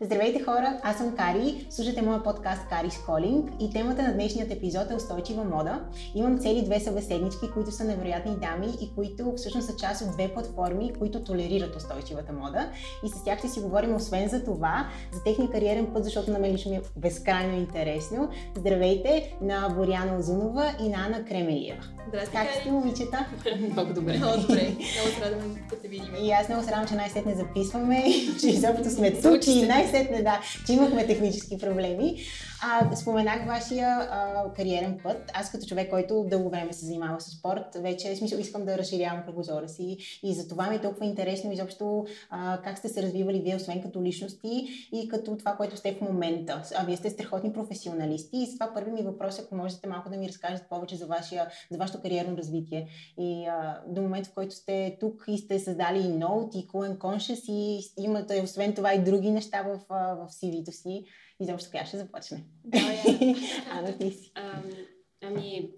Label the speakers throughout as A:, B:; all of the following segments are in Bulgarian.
A: Здравейте хора, аз съм Кари, слушате моя подкаст Кари Calling и темата на днешният епизод е устойчива мода. Имам цели две събеседнички, които са невероятни дами и които всъщност са част от две платформи, които толерират устойчивата мода. И с тях ще си говорим освен за това, за техния кариерен път, защото на мен лично ми е безкрайно интересно. Здравейте на Боряна Озунова и на Ана Кремелиева.
B: Здрасти,
A: Как сте, момичета?
C: Много добре.
B: Много добре. Много се радвам да те видим.
A: И аз много се радвам, че най-сетне записваме, че изобщо сме тук и най-сетне, да, че имахме технически проблеми. А, споменах вашия а, кариерен път. Аз като човек, който дълго време се занимава с спорт, вече смисъл искам да разширявам кръгозора си и за това ми е толкова интересно изобщо а, как сте се развивали вие, освен като личности и като това, което сте в момента. А вие сте страхотни професионалисти и с това първи ми въпрос ако можете малко да ми разкажете повече за, вашия, за вашето кариерно развитие. И а, до момента, в който сте тук и сте създали и Note, и and Conscious и имате освен това и други неща в, в CV-то си, изобщо така ще започне.
B: Да,
A: Ана, ти си.
C: А, ами,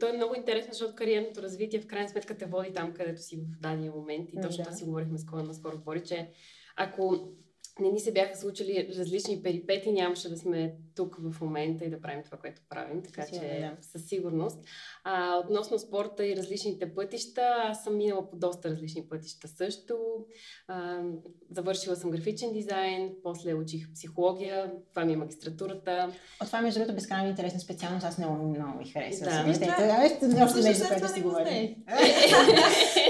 C: то е много интересно, защото кариерното развитие в крайна сметка те води там, където си в дадения момент. И точно
A: Да.
C: това си говорихме с Кола наскоро говори, че ако не ни се бяха случили различни перипети, нямаше да сме тук в момента и да правим това, което правим. Така
A: Със
C: че
A: сигурност, да.
C: със сигурност. А, относно спорта и различните пътища, аз съм минала по доста различни пътища също. А, завършила съм графичен дизайн, после учих психология, това ми е магистратурата.
A: От това, между другото, безкрайно интересна специалност. Аз много, много ми харесва.
C: Да.
A: Да,
B: Ами,
A: да, още нещо,
B: аз
A: което си говорим.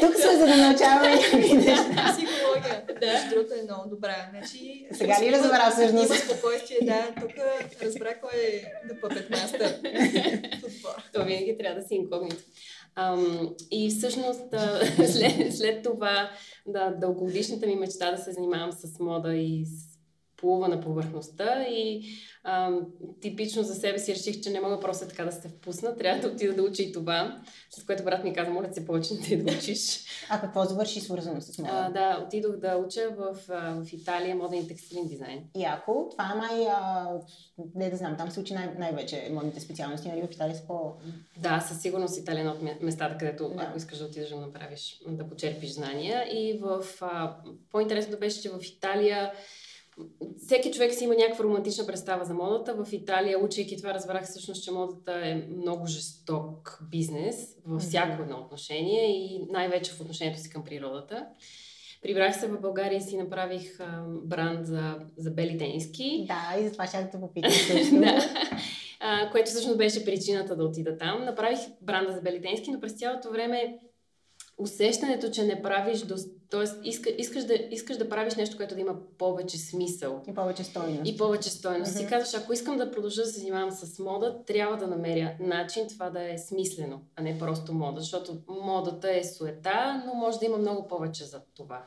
A: Тук сме, за да научаваме някакви неща.
B: Психология. Да. Между другото е много добра. Значи,
A: Сега ли разбра всъщност?
B: Има спокойствие, да. Тук разбра кой е да пъпет мастер. Футбол.
C: То винаги трябва да си инкогнито. Ам, и всъщност след, след това да, дългогодишната ми мечта да се занимавам с мода и с плува на повърхността и ам, типично за себе си реших, че не мога просто така да се впусна, трябва да отида да уча и това, с което брат ми каза, моля се повече не да учиш.
A: А какво завърши свързано с
C: А,
A: мода?
C: да, отидох да уча в, а, в Италия моден и текстилен дизайн.
A: Яко, това е май, а, не да знам, там се учи най- най-вече модните специалности, нали в Италия са по...
C: Да, със сигурност Италия е едно от ме- местата, където
A: Да.
C: ако искаш да отидеш да направиш, да почерпиш знания. И в, а, по-интересното беше, че в Италия всеки човек си има някаква романтична представа за модата. В Италия, учейки това, разбрах всъщност, че модата е много жесток бизнес във всяко едно отношение и най-вече в отношението си към природата. Прибрах се в България и си направих а, бранд за, за бели тениски.
A: Да, и затова ще да те попитам също.
C: Да. А, което всъщност беше причината да отида там. Направих бранда за белитенски, но през цялото време усещането, че не правиш, до... т.е. Иска, искаш, да, искаш да правиш нещо, което да има повече смисъл
A: И повече стойност.
C: и повече стойност.
A: Мгм.
C: И казваш, ако искам да продължа да се занимавам с мода, трябва да намеря начин това да е смислено, а не просто мода, защото модата е суета, но може да има много повече за това.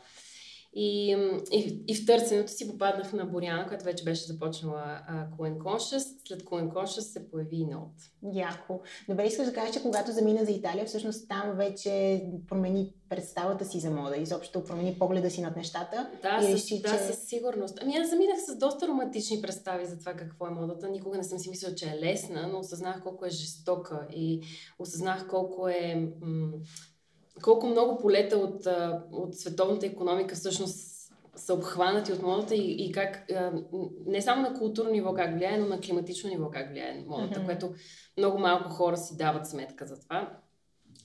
C: И, и, и в търсенето си попаднах на Боряна, която вече беше започнала Cool and Conscious. След and Conscious се появи и Note.
A: Яко. Добре, искаш да кажеш, че когато замина за Италия, всъщност там вече промени представата си за мода, изобщо промени погледа си над нещата.
C: Да,
A: и
C: с,
A: реши,
C: да
A: че...
C: със сигурност. Ами аз заминах с доста романтични представи за това какво е модата. Никога не съм си мислила, че е лесна, но осъзнах колко е жестока и осъзнах колко е... М- колко много полета от, от световната економика всъщност са обхванати от модата и, и как не само на културно ниво как влияе, но на климатично ниво как влияе модата,
A: Мгм.
C: което много малко хора си дават сметка за това.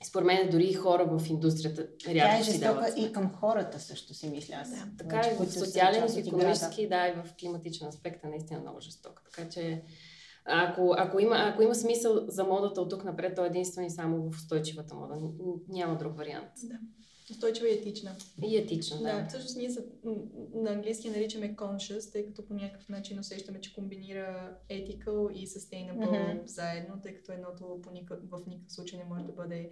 C: Според мен дори и хора в индустрията
A: Тя е
C: рядко си дават сметка.
A: и към хората също си мисля аз.
B: Да.
C: Така и в
A: които са
C: социален, и в економически, да, и в климатичен аспект е наистина много жестока. Така че ако, ако, има, ако има смисъл за модата от тук напред, то е единствено и само в устойчивата мода. Няма друг вариант.
B: Да. Устойчива и етична.
C: И етична, да.
B: Да, всъщност ние м, на английски наричаме conscious, тъй като по някакъв начин усещаме, че комбинира ethical и sustainable
A: Мгм.
B: заедно, тъй като едното по никакъв, в никакъв случай не може да бъде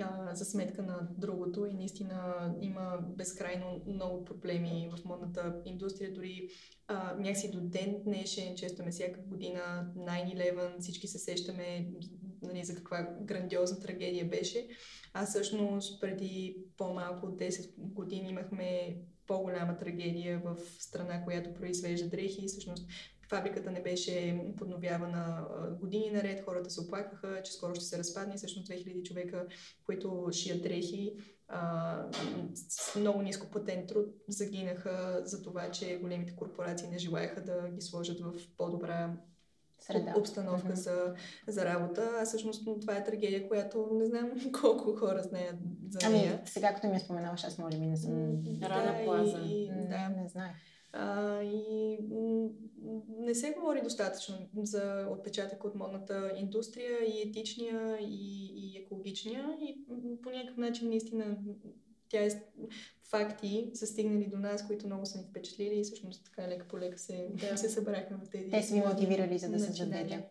B: а, за сметка на другото и наистина има безкрайно много проблеми в модната индустрия, дори а, някакси до ден днешен, често ме всяка година 9-11, всички се сещаме нали, за каква грандиозна трагедия беше. А всъщност преди по-малко от 10 години имахме по-голяма трагедия в страна, която произвежда дрехи. Всъщност фабриката не беше подновявана години наред, хората се оплакваха, че скоро ще се разпадне. Всъщност 2000 човека, които шият дрехи, а, с много ниско платен труд загинаха за това, че големите корпорации не желаяха да ги сложат в по-добра Среда. обстановка mm-hmm. за, за работа. А всъщност това е трагедия, която не знам колко хора знаят за
A: ами, нея. Ами, сега като ми я споменаваш, аз може би не съм
C: да, рана плаза.
A: И, и, да, не знаех.
B: А, и не се говори достатъчно за отпечатък от модната индустрия и етичния, и, и екологичния. И по някакъв начин наистина тя е факти са стигнали до нас, които много са ни впечатлили и всъщност така лека по лека се, да. се събрахме в тези.
A: Те са ви мотивирали, за да създадете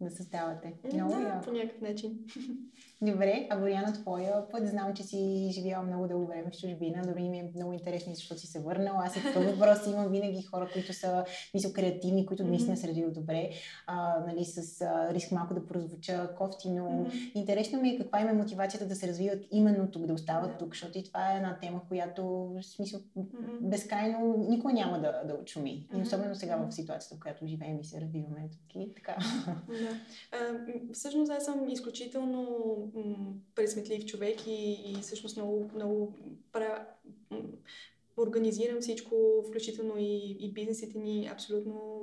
A: да създавате. Много
B: да, яко. по някакъв начин.
A: Добре, а Боряна, твоя път, знам, че си живяла много дълго време в чужбина, дори ми е много интересно, защото си се върнала. Аз и такъв въпрос имам винаги хора, които са мисля, креативни, които наистина се развиват добре, а, нали, с а, риск малко да прозвуча кофти, но mm-hmm. интересно ми е каква им е мотивацията да се развиват именно тук, да остават yeah. тук, защото и това е една тема, която в смисъл mm-hmm. безкрайно никой няма да, да очуми. И особено сега в ситуацията, в която живеем и се развиваме тук и така.
B: Да. А, всъщност аз съм изключително м- пресметлив човек и, и всъщност много, много пра, м- организирам всичко, включително и, и бизнесите ни абсолютно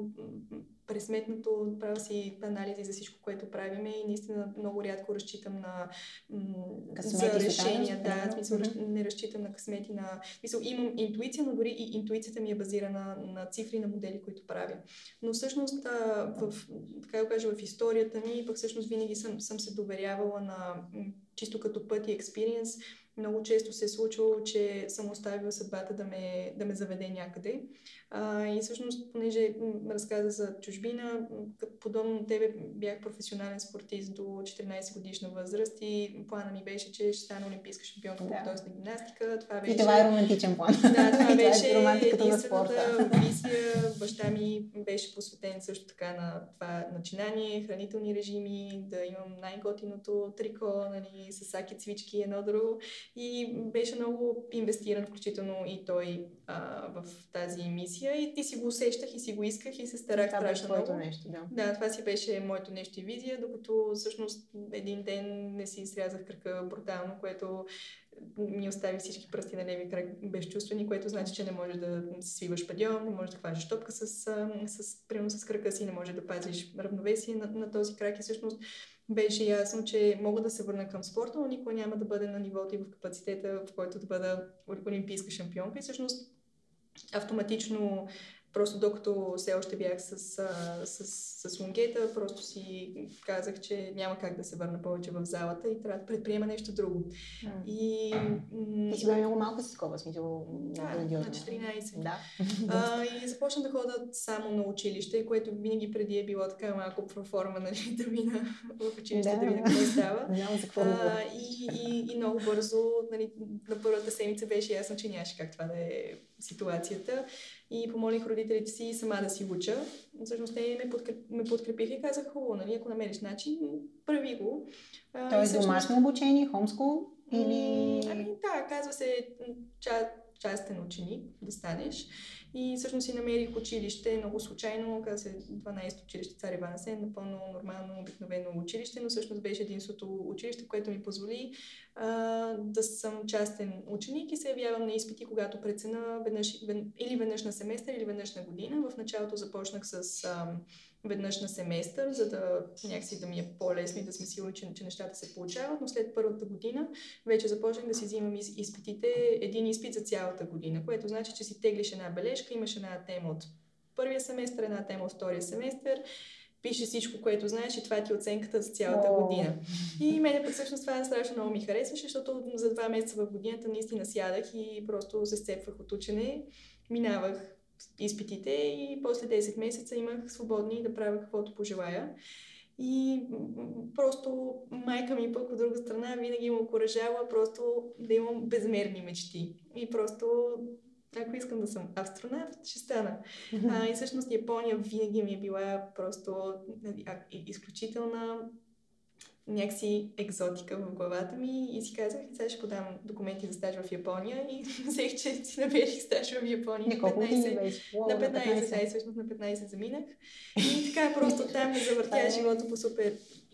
B: пресметнато, правя си анализи за всичко, което правиме и наистина много рядко разчитам на м- за решения. Да, в смисъл mm-hmm. не разчитам на късмети, на... Мисъл, имам интуиция, но дори и интуицията ми е базирана на цифри, на модели, които правя. Но всъщност, а, в, така да кажа, в историята ми, пък всъщност винаги съм, съм се доверявала на чисто като път и експириенс, много често се е случвало, че съм оставила съдбата да ме, да ме заведе някъде. А, и всъщност, понеже разказа за чужбина, подобно на тебе бях професионален спортист до 14 годишна възраст и плана ми беше, че ще стана олимпийска шампионка да. по на гимнастика.
A: Това беше... И това е романтичен план.
B: Да, това беше това е единствената визия. Баща ми беше посветен също така на това начинание, хранителни режими, да имам най-готиното трико, нали, с саки цвички и едно друго. И беше много инвестиран, включително и той а, в тази мисия. И ти си го усещах и си го исках и се старах
A: това страшно много. нещо, да.
B: Да, това си беше моето нещо и визия, докато всъщност един ден не си изрязах кръка брутално, което ми остави всички пръсти на леви крак безчувствени, което значи, че не можеш да свиваш падион, не можеш да хванеш топка с, с, прямо с кръка си, не можеш да пазиш равновесие на, на този крак и всъщност беше ясно, че мога да се върна към спорта, но никога няма да бъде на нивото и в капацитета, в който да бъда олимпийска шампионка. И всъщност автоматично Просто докато все още бях с, с, с, с лунгета, просто си казах, че няма как да се върна повече в залата и трябва да предприема нещо друго. Mm.
A: И, м- Ти си била много малко с такова смисъл.
B: Да, на 14. Да. А, и започна да хода само на училище, което винаги преди е било така малко проформа, нали, да мина в училище, да, да видя какво става.
A: Няма за какво а,
B: и, и, и много бързо, нали, на първата седмица беше ясно, че нямаше как това да е ситуацията и помолих родителите си сама да си уча. Всъщност те ме, подкреп, ме подкрепиха и казаха, хубаво, нали, ако намериш начин, прави го.
A: Тоест всъщност... домашно обучение, хомскул или...
B: Ами да, казва се ча, частен ученик да станеш. И всъщност си намерих училище много случайно, каза се 12 училище Цар Иван Сен, напълно нормално, обикновено училище, но всъщност беше единството училище, което ми позволи а, да съм частен ученик и се явявам на изпити, когато прецена веднъж, или веднъж на семестър, или веднъж на година. В началото започнах с а, веднъж на семестър, за да някакси да ми е по-лесно и да сме сигурни, че, че нещата се получават, но след първата година вече започнах да си взимам изпитите един изпит за цялата година, което значи, че си теглиш една бележка, имаш една тема от първия семестър, една тема от втория семестър, пише всичко, което знаеш и това ти е оценката за цялата oh. година. И мене пък всъщност това страшно много ми харесваше, защото за два месеца в годината наистина сядах и просто се сцепвах от учене, минавах изпитите и после 10 месеца имах свободни да правя каквото пожелая. И просто майка ми пък от друга страна винаги ме окоръжава просто да имам безмерни мечти. И просто ако искам да съм астронавт, ще стана. А, и всъщност Япония винаги ми е била просто нали, изключителна някакси екзотика в главата ми и си казах, сега ще подам документи за стаж в Япония и взех, че си намерих стаж в Япония.
A: На 15,
B: на 15, на 15, да, всъщност на 15 заминах. И така просто там ми завъртя живота по супер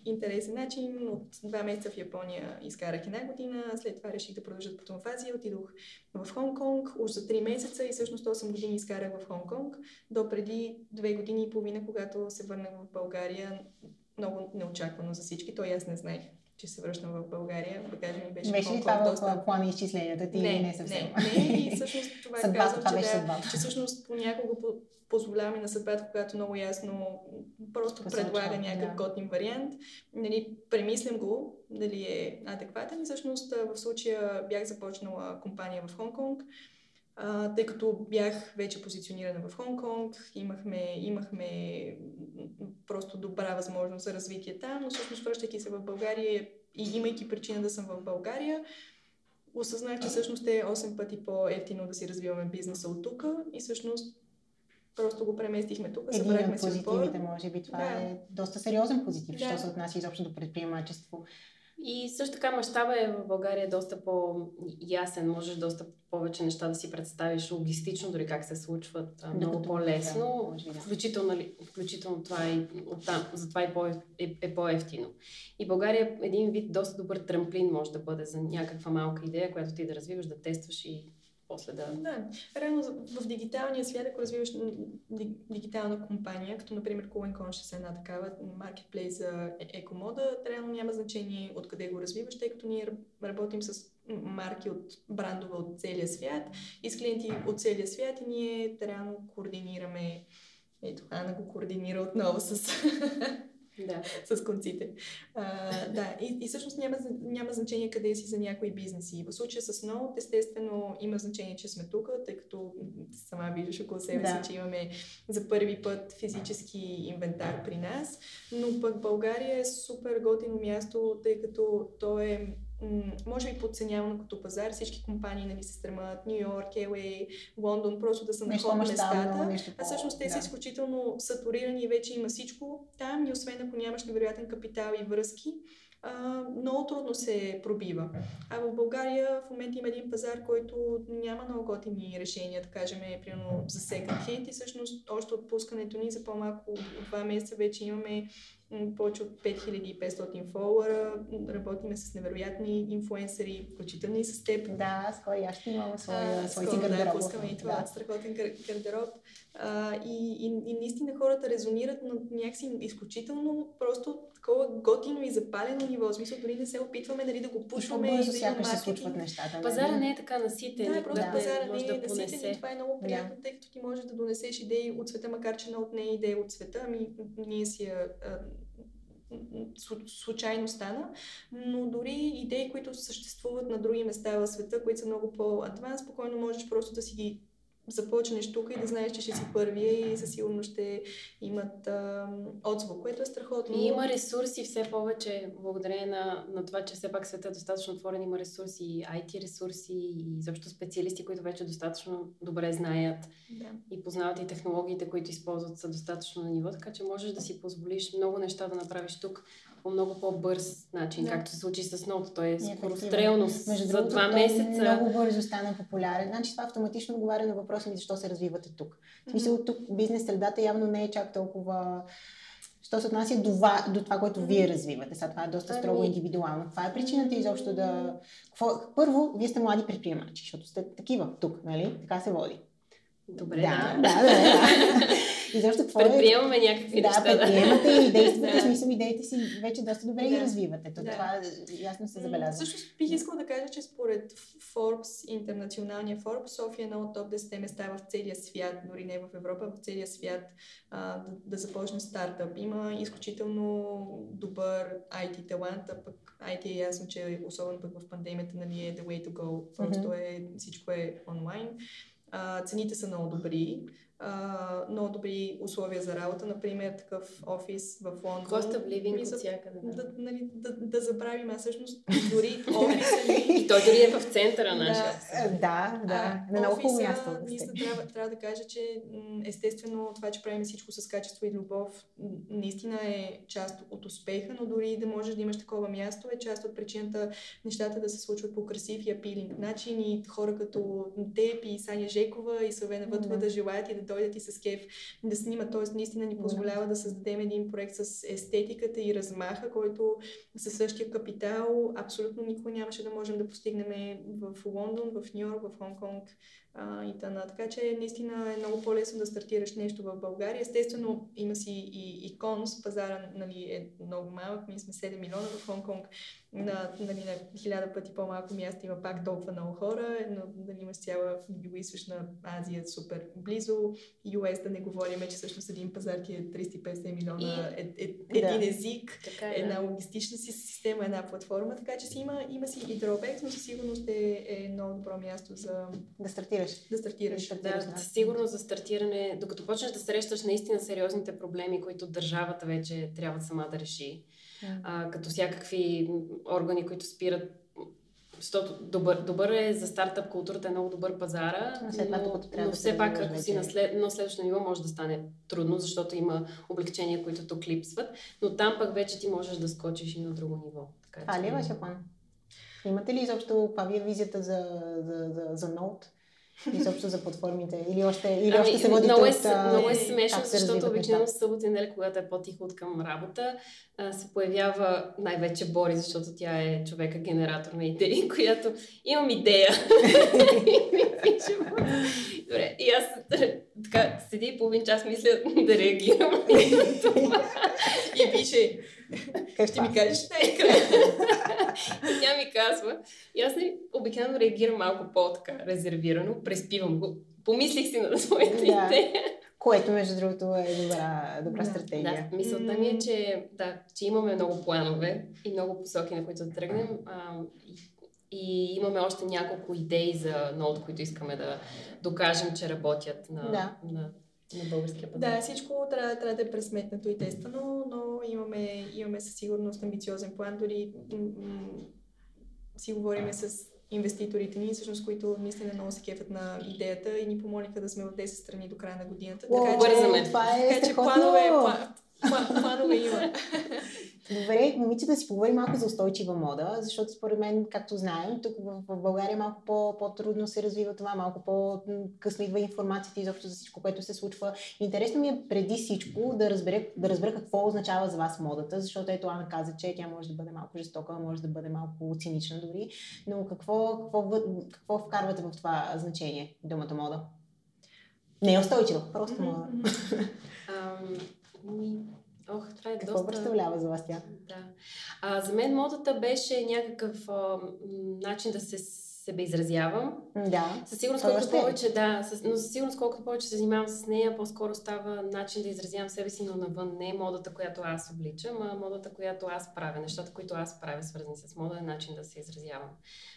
B: интересен начин. От два месеца в Япония изкарах една година, след това реших да продължа потом в Азия, отидох в Хонг-Конг, уж за 3 месеца и всъщност 8 години изкарах в Хонг-Конг, до преди 2 години и половина, когато се върнах в България, много неочаквано за всички, то и аз не знаех че се връщам в България. Багажа ми беше
A: Беше ли това в доста... плана изчисленията ти
B: не,
A: не съвсем?
B: Не, не, и всъщност това
A: съдбата,
B: казвам,
A: това
B: че, да, че всъщност понякога позволяваме на съдбата, когато много ясно просто Посоча, предлага някакъв да. готин вариант. Нали, премислям го, дали е адекватен и всъщност в случая бях започнала компания в Хонг-Конг, а, тъй като бях вече позиционирана в Хонг-Конг, имахме, имахме просто добра възможност за развитие там, но всъщност връщайки се в България и имайки причина да съм в България, осъзнах, че всъщност е 8 пъти по-ефтино да си развиваме бизнеса от тук и всъщност просто го преместихме тук,
A: Един от позитивите, може би това да. е доста сериозен позитив,
B: Да.
A: що се отнася изобщо до предприемачество.
C: И също така мащаба е в България доста по-ясен, можеш доста повече неща да си представиш логистично, дори как се случват а, много по-лесно.
A: да.
C: включително, нали, включително това е оттам, затова е, по, е, е по-ефтино. И България е един вид доста добър трамплин може да бъде за някаква малка идея, която ти да развиваш, да тестваш и после да...
B: Да, реално в дигиталния свят, ако развиваш дигитална компания, като например Cool Conscious е една такава маркетплейс за е- екомода, реално няма значение откъде го развиваш, тъй като ние работим с марки от брандове от целия свят и с клиенти от целия свят и ние реално координираме ето, Ана го координира отново с
C: Да.
B: с конците. А, да, и, и всъщност няма, няма значение къде си за някои бизнеси. В случая с Note, естествено, има значение, че сме тук, тъй като сама виждаш около себе
A: Да.
B: си, че имаме за първи път физически инвентар при нас, но пък България е супер готино място, тъй като то е м, може би подценявано като пазар. Всички компании нали, се стремат Нью Йорк, LA, Лондон, просто да са на
A: мащабно,
B: местата. А всъщност те
A: по-
B: са
A: да.
B: изключително сатурирани и вече има всичко там и освен ако нямаш невероятен капитал и връзки, а, много трудно се пробива. А в България в момента има един пазар, който няма много готини решения, да кажем, примерно за second hand и всъщност още отпускането ни за по-малко от 2 месеца вече имаме повече от 5500 фолуара, работиме с невероятни инфуенсъри, включително и с теб.
A: Да, скоро и аз ще имам своя, свой си гардероб.
B: Да, пускаме и това
A: Да.
B: страхотен гар- гардероб. А, и, и, и наистина хората резонират на някакси изключително просто такова готино и запалено ниво. В смисъл дори не се опитваме нали, да го
A: И
B: пушваме. да има
A: сякаш се случват нещата. нали?
C: Пазара не е така наситен,
B: Да,
C: и
B: просто
A: Да.
B: пазара не е
C: да
B: наситен и
C: понесе.
B: това е много приятно, тъй като ти можеш да донесеш идеи от света, макар че едно от нея идея от света, ами ние си я случайно стана, но дори идеи, които съществуват на други места в света, които са много по-адванс, спокойно можеш просто да си ги започнеш тук и да знаеш, че ще си първия и със сигурност ще имат а, отзвук, което е страхотно.
C: И има ресурси все повече, благодарение на, на това, че все пак света е достатъчно отворен, има ресурси, и IT ресурси и изобщо специалисти, които вече достатъчно добре знаят
B: Да.
C: и познават и технологиите, които използват са достатъчно на ниво, така че можеш да си позволиш много неща да направиш тук по много по-бърз начин,
B: Да.
C: както се случи с ноуто. Той е
A: Ефективно.
C: скорострелно за два месеца.
A: много бързо стана популярен. Значи това автоматично отговаря на въпроса ми защо се развивате тук. В смисъл, тук бизнес средата явно не е чак толкова Що се отнася до, ва, до това, което вие развивате. Сега това е доста
C: Ами-
A: строго индивидуално. Каква е причината изобщо да... Какво... Първо, вие сте млади предприемачи, защото сте такива тук, нали? Така се води.
C: Добре,
A: да, да, да. да. И защо какво е...
C: Предприемаме някакви
A: Да,
C: неща.
A: предприемате и действате,
C: Да.
A: смисъл идеите си вече доста добре ги
B: Да.
A: развивате. То
B: Да.
A: Това ясно се забелязва.
B: Също бих искала да кажа, че според Forbes, интернационалния Forbes, София е едно от топ 10 места в целия свят, дори не в Европа, в целия свят а, да, да започне стартъп. Има изключително добър IT талант, а пък IT е ясно, че особено пък в пандемията нали, е the way to go. Просто е, всичко е онлайн. А, цените са много добри. А, много добри условия за работа, например такъв офис в Лондон.
C: Of living
B: Мисля,
C: от всякъде. Да.
B: да, нали, да, да забравим, а всъщност дори офиса ни...
C: И той дори е в центъра на нашия.
B: Да.
A: Е, Да, да.
B: А,
A: На много хубаво място.
B: Наистина трябва, трябва да кажа, че естествено това, че правим всичко с качество и любов, наистина е част от успеха, но дори да можеш да имаш такова място е част от причината нещата да се случват по красив и апилинг начин и хора като теб и Саня Жекова и Славена Вътва
A: Да.
B: да желаят и да дойдат и с кеф да снимат. Тоест, наистина ни позволява да създадем един проект с естетиката и размаха, който със същия капитал. Абсолютно никога нямаше да можем да постигнем в Лондон, в Нью Йорк, в Хонг-Конг а, и т.н. Така че наистина е много по-лесно да стартираш нещо в България. Естествено, има си и иконс, пазара нали, е много малък, ние сме 7 милиона в Хонг-Конг, на, нали, на хиляда пъти по-малко място има пак толкова много хора, но нали, имаш цяла Юго-Источна Азия супер близо, US да не говорим, че всъщност един пазар ти е 350 милиона, е, е, е, да. един език, така, е, една да. логистична си система, една платформа, така че си има, има си и дробек, но със сигурност е, е много добро място за
A: да стартираш.
B: Да стартираш.
C: Да, стартираш, да, да. сигурно за стартиране, докато почнеш да срещаш наистина сериозните проблеми, които държавата вече трябва сама да реши а, като всякакви органи, които спират защото добър, добър е за стартъп културата е много добър пазара, но, след но, но все пак ако си на, след, на следващото ниво може да стане трудно, защото има облегчения, които тук липсват, но там пък вече ти можеш да скочиш и на друго ниво.
A: Така, Това ли е вашия план? Имате ли изобщо каква ви е визията за, за, за, за Node? Изобщо за платформите? Или още, или ами, още се водите
C: много
A: е,
C: от... Много е смешно, защото обикновено събота и неделя, когато е по-тихо от към работа, се появява най-вече Бори, защото тя е човека генератор на идеи, която имам идея. Добре, и аз така седи половин час мисля да реагирам и пише ще ми кажеш не, И тя ми казва, и аз не, обикновено реагирам малко по-така резервирано, преспивам го. Помислих си на своите да. идея.
A: Което, между другото, е добра, добра да, стратегия.
C: Да, мисълта ми е, че, да, че имаме много планове и много посоки, на които да тръгнем. А, и, и имаме още няколко идеи за ноут, които искаме да докажем, че работят на, да. на на българския пазар.
B: Да, всичко трябва, трябва да е пресметнато и тествано, но имаме, имаме със сигурност амбициозен план. Дори м- си говориме с инвеститорите ни, всъщност, които наистина много се кефят на идеята и ни помолиха да сме в 10 страни до края на годината.
A: О, така, че, това е
B: така че планове, план, планове има.
A: Добре, момичета си поговори малко за устойчива мода, защото според мен, както знаем, тук в, България малко по, по-трудно се развива това, малко по-късно идва информацията изобщо за всичко, което се случва. Интересно ми е преди всичко да разбера, да разбера какво означава за вас модата, защото ето Ана каза, че тя може да бъде малко жестока, може да бъде малко цинична дори, но какво, какво, какво вкарвате в това значение, думата мода? Не е устойчиво, просто мода.
C: Ох, това е
A: Какво
C: доста...
A: представлява за вас тя?
C: Да. А, за мен модата беше някакъв а, начин да се себе изразявам.
A: Да.
C: Със сигурност, колкото повече, да, със, но със сигурност, колкото повече се занимавам с нея, по-скоро става начин да изразявам себе си, но навън. Не е модата, която аз обличам, а модата, която аз правя. Нещата, които аз правя, свързани с мода, е начин да се изразявам.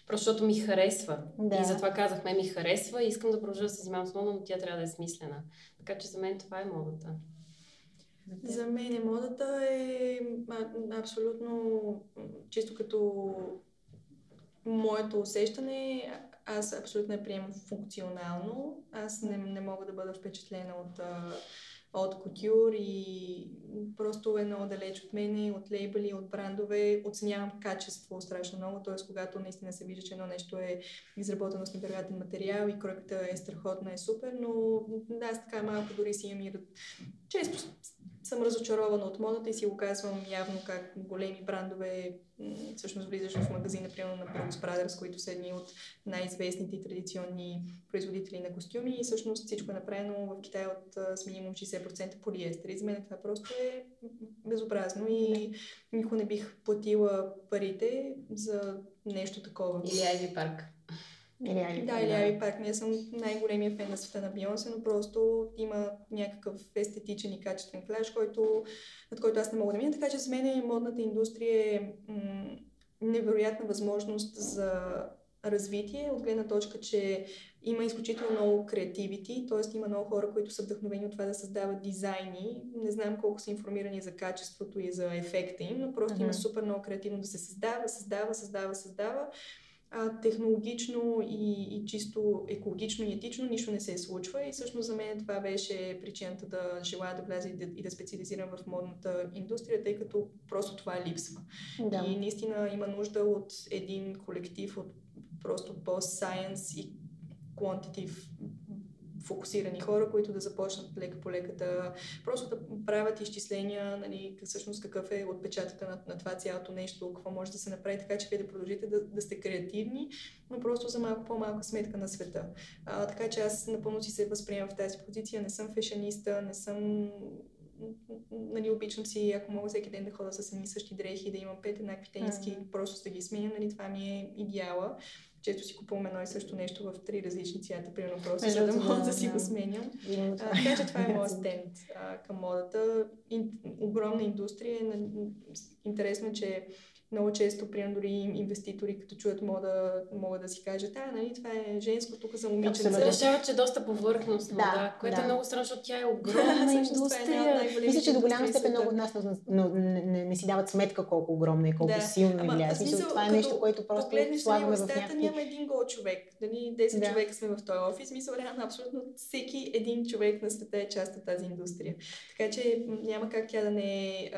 C: Просто защото ми харесва. Да. И затова казахме, ми харесва и искам да продължа да се занимавам с мода, но тя трябва да е смислена. Така че за мен това е модата.
B: За мен е модата е абсолютно чисто като моето усещане. Аз абсолютно я приемам функционално. Аз не, не мога да бъда впечатлена от, от кутюр и просто е много далеч от мене, от лейбъли, от брандове. Оценявам качество страшно много, т.е. когато наистина се вижда, че едно нещо е изработено с невероятен материал и кройката е страхотна, е супер, но аз така малко дори си имам и често съм разочарована от модата и си го казвам явно как големи брандове, всъщност влизаш в магазин, например на Brooks Brothers, които са едни от най-известните традиционни производители на костюми и всъщност всичко е направено в Китай от с минимум 60% полиестер. И за мен това просто е безобразно и никога не бих платила парите за нещо такова.
C: Или Айви Парк.
A: Или Айви
B: Да, или Айви Парк. Не съм най-големия фен на света на Бионсе, но просто има някакъв естетичен и качествен клаш, който, над който аз не мога да мина. Така че за мен модната индустрия е м- невероятна възможност за развитие, от гледна точка, че има изключително много креативити, т.е. има много хора, които са вдъхновени от това да създават дизайни. Не знам колко са информирани за качеството и за ефекта им, но просто mm-hmm. има супер много креативно да се създава, създава, създава, създава а, технологично и, и чисто екологично и етично нищо не се случва и всъщност за мен това беше причината да желая да вляза и да, и да специализирам в модната индустрия, тъй като просто това липсва. Да. И наистина има нужда от един колектив от просто по-science и quantitative фокусирани хора, които да започнат лека по лека да просто да правят изчисления, нали, всъщност какъв е отпечатъка на, на това цялото нещо, какво може да се направи, така че вие да продължите да, да сте креативни, но просто за малко по-малка сметка на света. А, така че аз напълно си се възприемам в тази позиция, не съм фешениста, не съм нали, обичам си, ако мога всеки ден да хода с едни същи дрехи, да имам пет еднакви тениски, mm-hmm. просто да ги сменя, нали, това ми е идеала. Често си купувам едно и също нещо в три различни цвята, примерно просто, за да мога да, да си да. го сменям. Така че това е моят стенд а, към модата. Ин, огромна индустрия. Интересно, е, че много често, примерно, дори инвеститори, като чуят мода, могат да си кажат, а, нали, това е женско, тук за момиченца.
C: Решават, че е доста повърхностно, да, да което да. е много странно, защото тя е огромна индустрия.
A: Е Мисля, че до голяма степен много от нас но, не, не, не, си дават сметка колко огромна и колко да. силно влияе. Смисъл, това е нещо, което просто слагаме в някакви...
B: няма един гол човек. Нали, 10 да. човека сме в този офис. Мисля, реално абсолютно всеки един човек на света е част от тази индустрия. Така че няма как тя да не е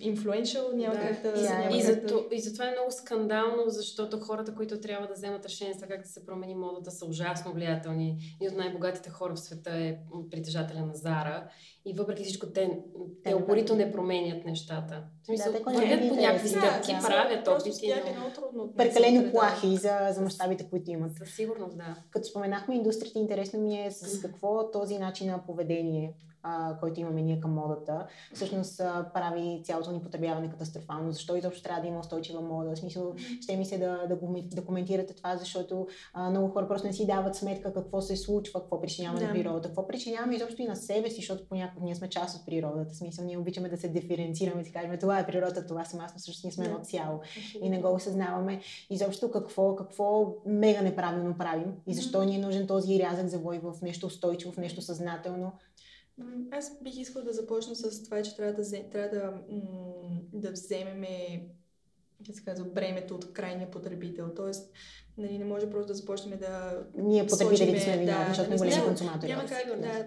B: influential, няма да, как да...
C: Yeah. Няма и, да... и затова е много скандално, защото хората, които трябва да вземат решение за как да се промени модата, са ужасно влиятелни. Един от най-богатите хора в света е притежателя на Зара. И въпреки всичко, те, те упорито не променят нещата. В смисъл, да, вървят по някакви стъпки, да, правят опити.
A: Но... Прекалено плахи за, за мащабите, които имат.
C: Със сигурност, да.
A: Като споменахме индустрията, интересно ми е с какво този начин на поведение а, който имаме ние към модата, всъщност а, прави цялото ни потребяване катастрофално. Защо изобщо трябва да има устойчива мода? В смисъл, ще ми се да, да, го, да коментирате това, защото а, много хора просто не си дават сметка какво се случва, какво причиняваме да. на природата, какво причиняваме изобщо и на себе си, защото понякога ние сме част от природата. В смисъл, ние обичаме да се диференцираме си кажем, това е природата, това съм аз, но всъщност ние сме едно цяло. И не го осъзнаваме изобщо какво, какво мега неправилно правим и защо ни е нужен този рязък завой в нещо устойчиво, в нещо съзнателно.
B: Аз бих искала да започна с това, че трябва да, трябва да, да вземеме как се казва, бремето от крайния потребител. Тоест, нали, не може просто да започнем да.
A: Ние потребителите сме виновни, да, защото не големи консуматори.
B: Няма как, да,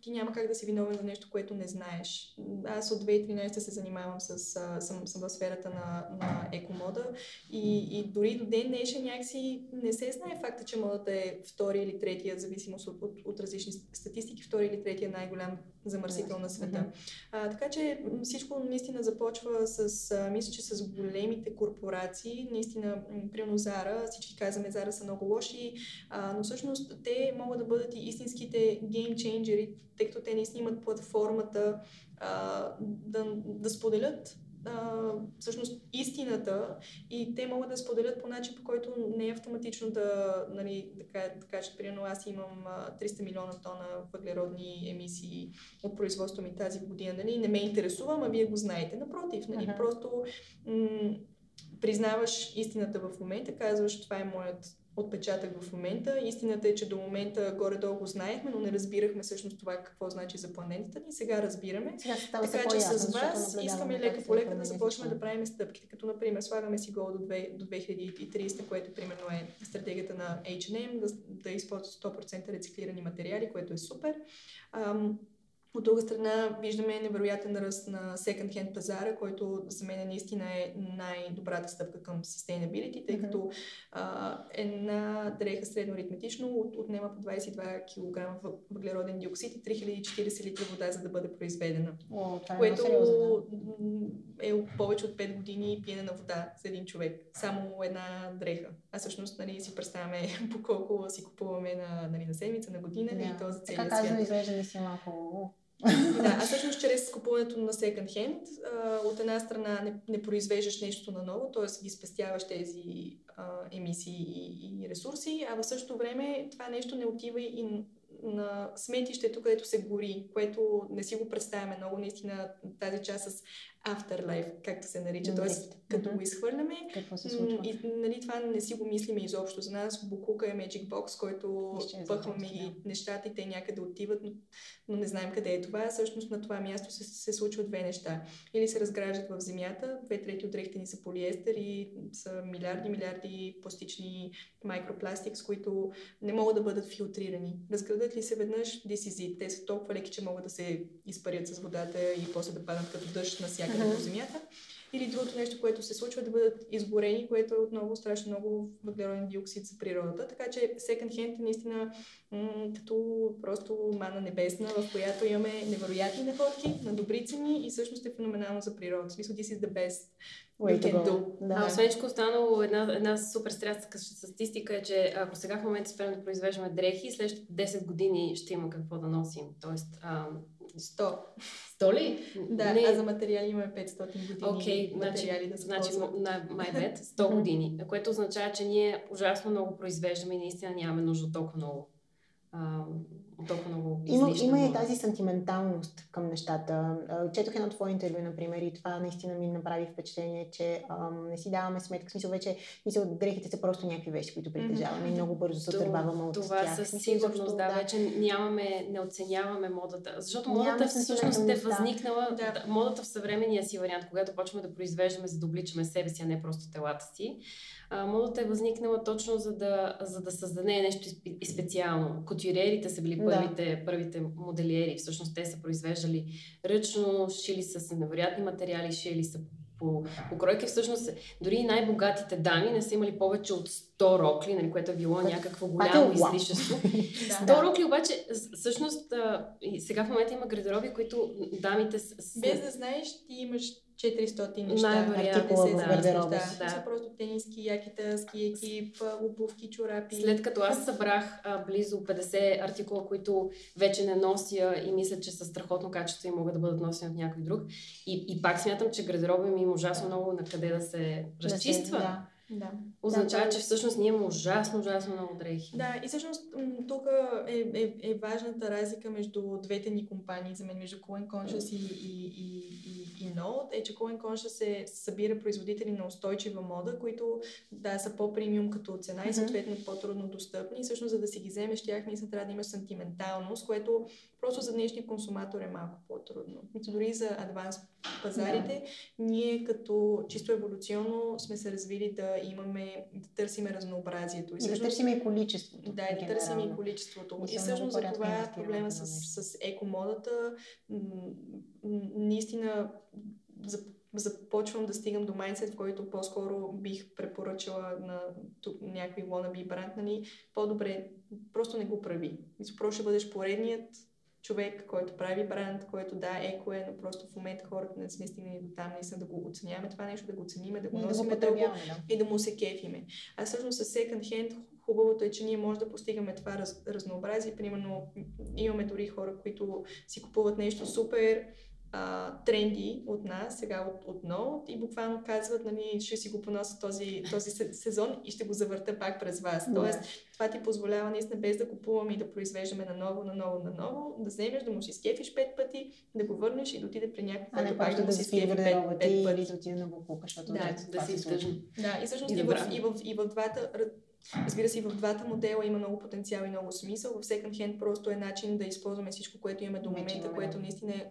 B: ти няма как да си виновен за нещо, което не знаеш. Аз от 2013 се занимавам с, съм, съм в сферата на, на екомода и, и дори до ден днешен някакси не се знае факта, че модата е втори или третия, в зависимост от, от, от различни статистики, втори или третия най-голям замърсител на света. А, така че всичко наистина започва с, а, мисля, че с големите корпорации, наистина, примерно Зара, всички казваме Зара са много лоши, а, но всъщност те могат да бъдат и истинските геймчейнджери, тъй като те наистина имат платформата а, да, да споделят а, всъщност истината и те могат да споделят по начин, по който не е автоматично да, нали, да, да кажат, примерно аз имам 300 милиона тона въглеродни емисии от производство ми тази година, нали, не ме интересува, а вие го знаете. Напротив, нали, uh-huh. просто м- признаваш истината в момента, казваш това е моят отпечатък в момента. Истината е, че до момента горе-долу го знаехме, но не разбирахме всъщност това какво значи за планетата ни. Сега разбираме.
A: Сега
B: така че с вас искаме лека по лека да започнем да правим стъпките. Като, например, слагаме си гол до, 2, до 2030, което примерно е стратегията на H&M, да, да използват 100% рециклирани материали, което е супер. Ам, от друга страна, виждаме невероятен ръст на second-hand пазара, който за мен наистина е най-добрата стъпка към sustainability, тъй като а, една дреха средно аритметично от, отнема по 22 кг въглероден диоксид и 3040 литра вода, за да бъде произведена.
A: О,
B: е което е повече от 5 години пиене на вода за един човек. Само една дреха. А всъщност нали, си представяме по колко си купуваме на, нали, на седмица, на година yeah. и то за целия
A: свят. Така изглежда си малко
B: да, а всъщност чрез купуването на second hand, от една страна не, не произвеждаш нещо на ново, т.е. ги спестяваш тези а, емисии и, и ресурси, а в същото време това нещо не отива и на сметището, където се гори, което не си го представяме много, наистина тази част с afterlife, както се нарича. Тоест, като mm-hmm. го изхвърляме, и нали, това не си го мислиме изобщо. За нас Букука е Magic Box, който пъхваме и нещата и те някъде отиват, но, но не знаем къде е това. Всъщност на това място се, се случват две неща. Или се разграждат в земята, две трети от дрехите ни са полиестер и са милиарди, милиарди пластични микропластик, с които не могат да бъдат филтрирани. Разградат ли се веднъж, this is it. Те са толкова леки, че могат да се изпарят с водата и после да падат като дъжд на всяка някъде mm-hmm. по земята. Или другото нещо, което се случва, да бъдат изгорени, което е отново страшно много въглероден диоксид за природата. Така че second hand е наистина м- като просто мана небесна, в която имаме невероятни находки на добри цени и всъщност е феноменално за природа. В смисъл, this is the best
A: go.
C: Да. А освен всичко останало, една, една супер стряска статистика е, че ако сега в момента спрем да произвеждаме дрехи, следващите 10 години ще има какво да носим. Тоест, а,
B: 100.
C: 100 ли?
B: Да, не. а за материали имаме 500 години
C: okay,
B: материали
C: значи, да значи, на my bad, 100 години, което означава, че ние ужасно много произвеждаме и наистина нямаме нужда толкова много а, толкова много
A: Има, има и тази сантименталност към нещата. Четох едно твое интервю, например, и това наистина ми направи впечатление, че ам, не си даваме сметка. В смисъл вече, мисъл, дрехите са просто някакви вещи, които притежаваме и много бързо се отърваваме от
C: това
A: тях.
C: Това със сигурност, да, да, вече нямаме, не оценяваме модата. Защото модата всъщност е възникнала, да. модата в съвременния си вариант, когато почваме да произвеждаме, за да обличаме себе си, а не просто телата си а, модата е възникнала точно за да, за да създаде нещо специално. Котюрерите са били първите, да. първите моделиери. Всъщност те са произвеждали ръчно, шили с невероятни материали, шили са по покройки. Всъщност, дори и най-богатите дами не са имали повече от 100 рокли, нали, което е било някакво голямо излишество. 100 рокли обаче, всъщност, сега в момента има гардероби, които дамите... С...
B: Без да знаеш, ти имаш 400 неща.
A: Най-вероятно гардероба
B: да, да. са просто тениски, якита, ски екип, обувки, чорапи.
C: След като аз събрах а, близо 50 артикула, които вече не нося и мисля, че са страхотно качество и могат да бъдат носени от някой друг. И, и пак смятам, че гардероба ми има ужасно много на къде да се разчиства. Да, да.
B: Да.
C: Означава, да, че всъщност ние имаме ужасно, ужасно много дрехи.
B: Да, и всъщност тук е, е, е важната разлика между двете ни компании, за мен, между Coen Conscious и, и, и, и, и Node, е, че Coen Conscious се събира производители на устойчива мода, които да са по-премиум като цена и съответно по-трудно достъпни. И всъщност, за да си ги вземеш тях, наистина трябва да имаш сантименталност, което просто за днешния консуматор е малко по-трудно. Дори за адванс пазарите, да. ние като чисто еволюционно сме се развили да имаме, да търсиме разнообразието.
A: И, и да търсим и количеството.
B: Да, да търсим и количеството. И, и всъщност за това е проблема с, с екомодата. Наистина започвам да стигам до майндсет, в който по-скоро бих препоръчала на някой wannabe бранд, нали, по-добре просто не го прави. Просто ще бъдеш поредният човек, който прави бранд, който да, еко е, но просто в момента хората не сме стигнали до там, наистина да го оценяваме това нещо, да го цениме, да го носиме да дълго да. и да му се кефиме. А всъщност с second hand хубавото е, че ние може да постигаме това раз, разнообразие. Примерно имаме дори хора, които си купуват нещо супер, а, тренди от нас, сега от, отново и буквално казват, нали, ще си го понося този, този сезон и ще го завърта пак през вас. Yeah. Тоест, това ти позволява наистина без да купуваме и да произвеждаме наново, наново, наново, да вземеш, да му си скефиш пет пъти, да го върнеш и да отиде при някакъв,
A: не пак да, да си скефи пет, пет пъти. Да отиде на буклука, защото
C: да, да, си
A: тъжно.
B: Да, и всъщност и, и, в, и, в, и в двата Разбира се, и в двата модела има много потенциал и много смисъл. В Second Hand просто е начин да използваме всичко, което имаме до момента, което наистина е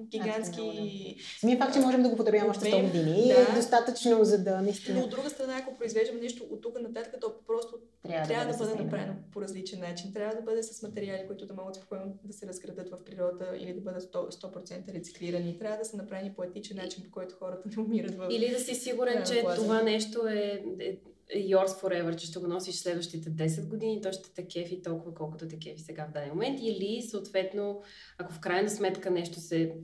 B: гигантски...
A: Самия факт, че можем да го потребяваме още 100 години да. е достатъчно, за да наистина...
B: Но от друга страна, ако произвеждаме нещо от тук нататък, то просто трябва, трябва да, да бъде направено по различен начин. Трябва да бъде с материали, които да могат спокойно да се разградат в природа или да бъдат 100%, 100% рециклирани. Трябва да са направени по етичен начин, по който хората не умират в...
C: Или да си сигурен, че това нещо е, е yours forever, че ще го носиш следващите 10 години, то ще те кефи толкова, колкото те кефи сега в даден момент. Или, съответно, ако в крайна сметка нещо се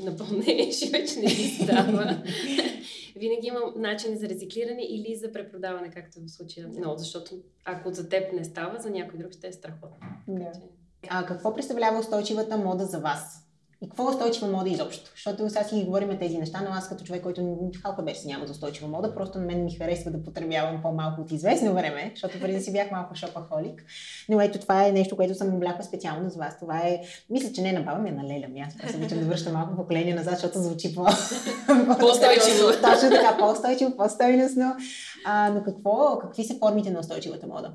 C: напълнеш и вече не ти става, винаги има начини за рециклиране или за препродаване, както е в случая. Но, защото ако за теб не става, за някой друг ще е страхотно.
A: Да. А какво представлява устойчивата мода за вас? И какво е устойчива мода изобщо? Защото сега си ги говорим тези неща, но аз като човек, който халка беше няма за устойчива мода, просто на мен ми харесва да потребявам по-малко от известно време, защото преди си бях малко шопахолик. Но ето това е нещо, което съм облякла специално за вас. Това е, мисля, че не на баба ми, а на Леля ми. Аз обичам да връщам малко поколение назад, защото звучи по...
C: по-устойчиво.
A: Точно така, по-устойчиво, по-стойностно. А, но какво, какви са формите на устойчивата мода?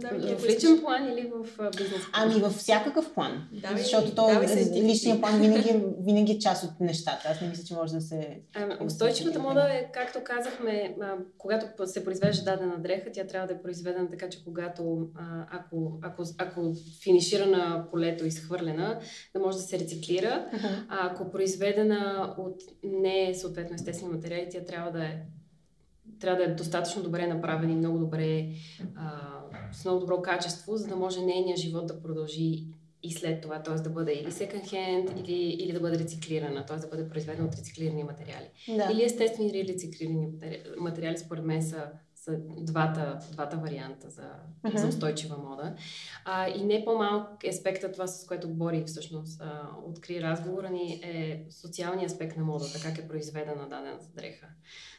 C: Да, в личен план или в бизнес план?
A: Ами във всякакъв план. Да, Защото то, личният план винаги, е, винаги е част от нещата. Аз не мисля, че може да се...
C: А, устойчивата мода е, както казахме, а, когато се произвежда дадена дреха, тя трябва да е произведена така, че когато, а, ако, ако, ако финишира на полето и изхвърлена, да може да се рециклира. А ако произведена от не съответно естествени материали, тя трябва да е трябва да е достатъчно добре направен и много добре, а, с много добро качество, за да може нейният живот да продължи и след това, т.е. да бъде или second hand, или, или да бъде рециклирана, т.е. да бъде произведена от рециклирани материали. Да. Или естествени или рециклирани материали, според мен са, са двата, двата варианта за, uh-huh. за устойчива мода. А, и не по-малък аспект това, с което Бори всъщност а, откри разговора ни, е социалния аспект на модата, как е произведена дадена дреха.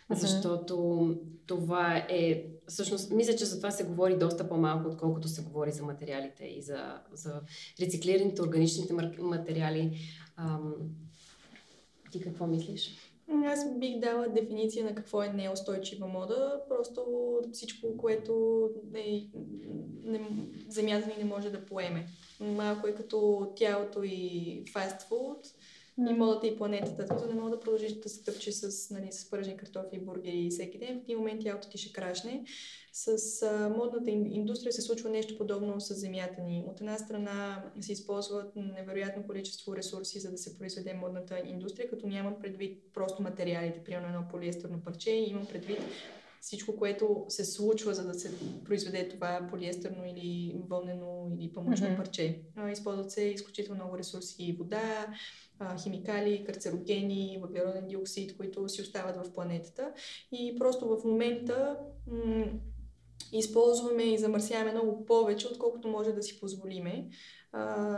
C: Защото това е... Всъщност, мисля, че за това се говори доста по-малко, отколкото се говори за материалите и за, за рециклираните органичните материали. Ам... Ти какво мислиш?
B: Аз бих дала дефиниция на какво е неустойчива мода. Просто всичко, което е, не, земята ни не може да поеме. Малко е като тялото и фастфуд и модата и планетата. Смисъл не мога да продължиш да се тъпче с, нали, с пържени картофи и бургери всеки ден. В един момент тялото ти ще крашне. С а, модната индустрия се случва нещо подобно с земята ни. От една страна се използват невероятно количество ресурси, за да се произведе модната индустрия, като нямам предвид просто материалите, примерно едно полиестерно парче, имам предвид всичко, което се случва, за да се произведе това полиестерно или вълнено или памучно mm-hmm. парче. Използват се изключително много ресурси и вода, химикали, карцерогени, въглероден диоксид, които си остават в планетата. И просто в момента м- използваме и замърсяваме много повече, отколкото може да си позволиме. А,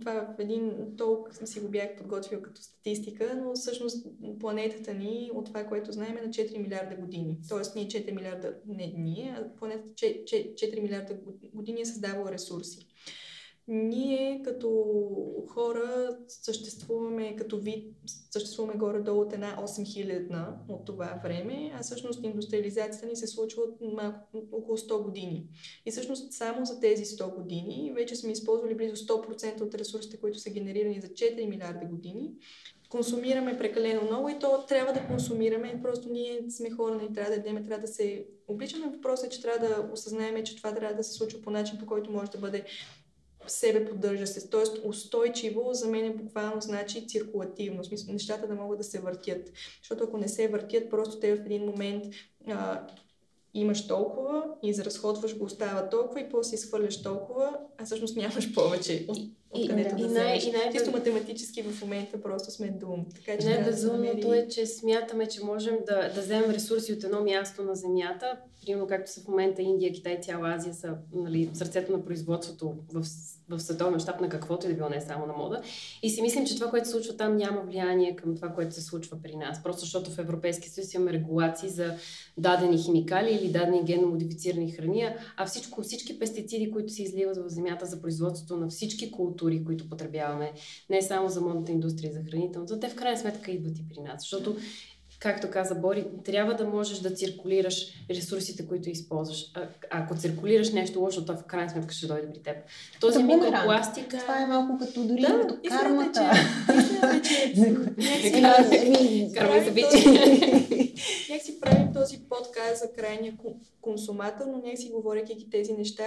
B: това в един толк си го бях подготвил като статистика, но всъщност планетата ни, от това, което знаем, е на 4 милиарда години. Тоест ние 4 милиарда, не ние, а планетата 4 милиарда години е създавала ресурси. Ние като хора съществуваме като вид, съществуваме горе-долу от една 8000 от това време, а всъщност индустриализацията ни се случва от малко, около 100 години. И всъщност само за тези 100 години вече сме използвали близо 100% от ресурсите, които са генерирани за 4 милиарда години. Консумираме прекалено много и то трябва да консумираме. Просто ние сме хора, не трябва да ядем, трябва да се обличаме. Въпросът е, че трябва да осъзнаем, че това трябва да се случва по начин, по който може да бъде себе поддържа се. Тоест устойчиво за мен е буквално значи циркулативно. В смисъл нещата да могат да се въртят. Защото ако не се въртят, просто те в един момент а, имаш толкова, изразходваш го, остава толкова и после изхвърляш толкова, а всъщност нямаш повече. Откъдето и, да и, най- и най- Чисто математически в момента просто сме дум.
C: Така, че най-безумното да е, че смятаме, че можем да, да вземем ресурси от едно място на Земята, примерно както са в момента Индия, Китай, цяла Азия са нали, сърцето на производството в, в световен мащаб на каквото и да било, не само на мода. И си мислим, че това, което се случва там, няма влияние към това, което се случва при нас. Просто защото в Европейския съюз имаме регулации за дадени химикали или дадени генно модифицирани храни, а всичко, всички пестициди, които се изливат в земята за производството на всички култури, които потребяваме, не само за модната индустрия, за хранителната, те в крайна сметка идват и при нас. Защото както каза Бори, трябва да можеш да циркулираш ресурсите, които използваш. А, ако циркулираш нещо лошо, то в крайна сметка ще дойде при теб. Този микропластик...
A: Това е малко като дори да, като кармата.
B: Нека си правим този подкаст за крайния консуматор, но нека си говоряки тези неща,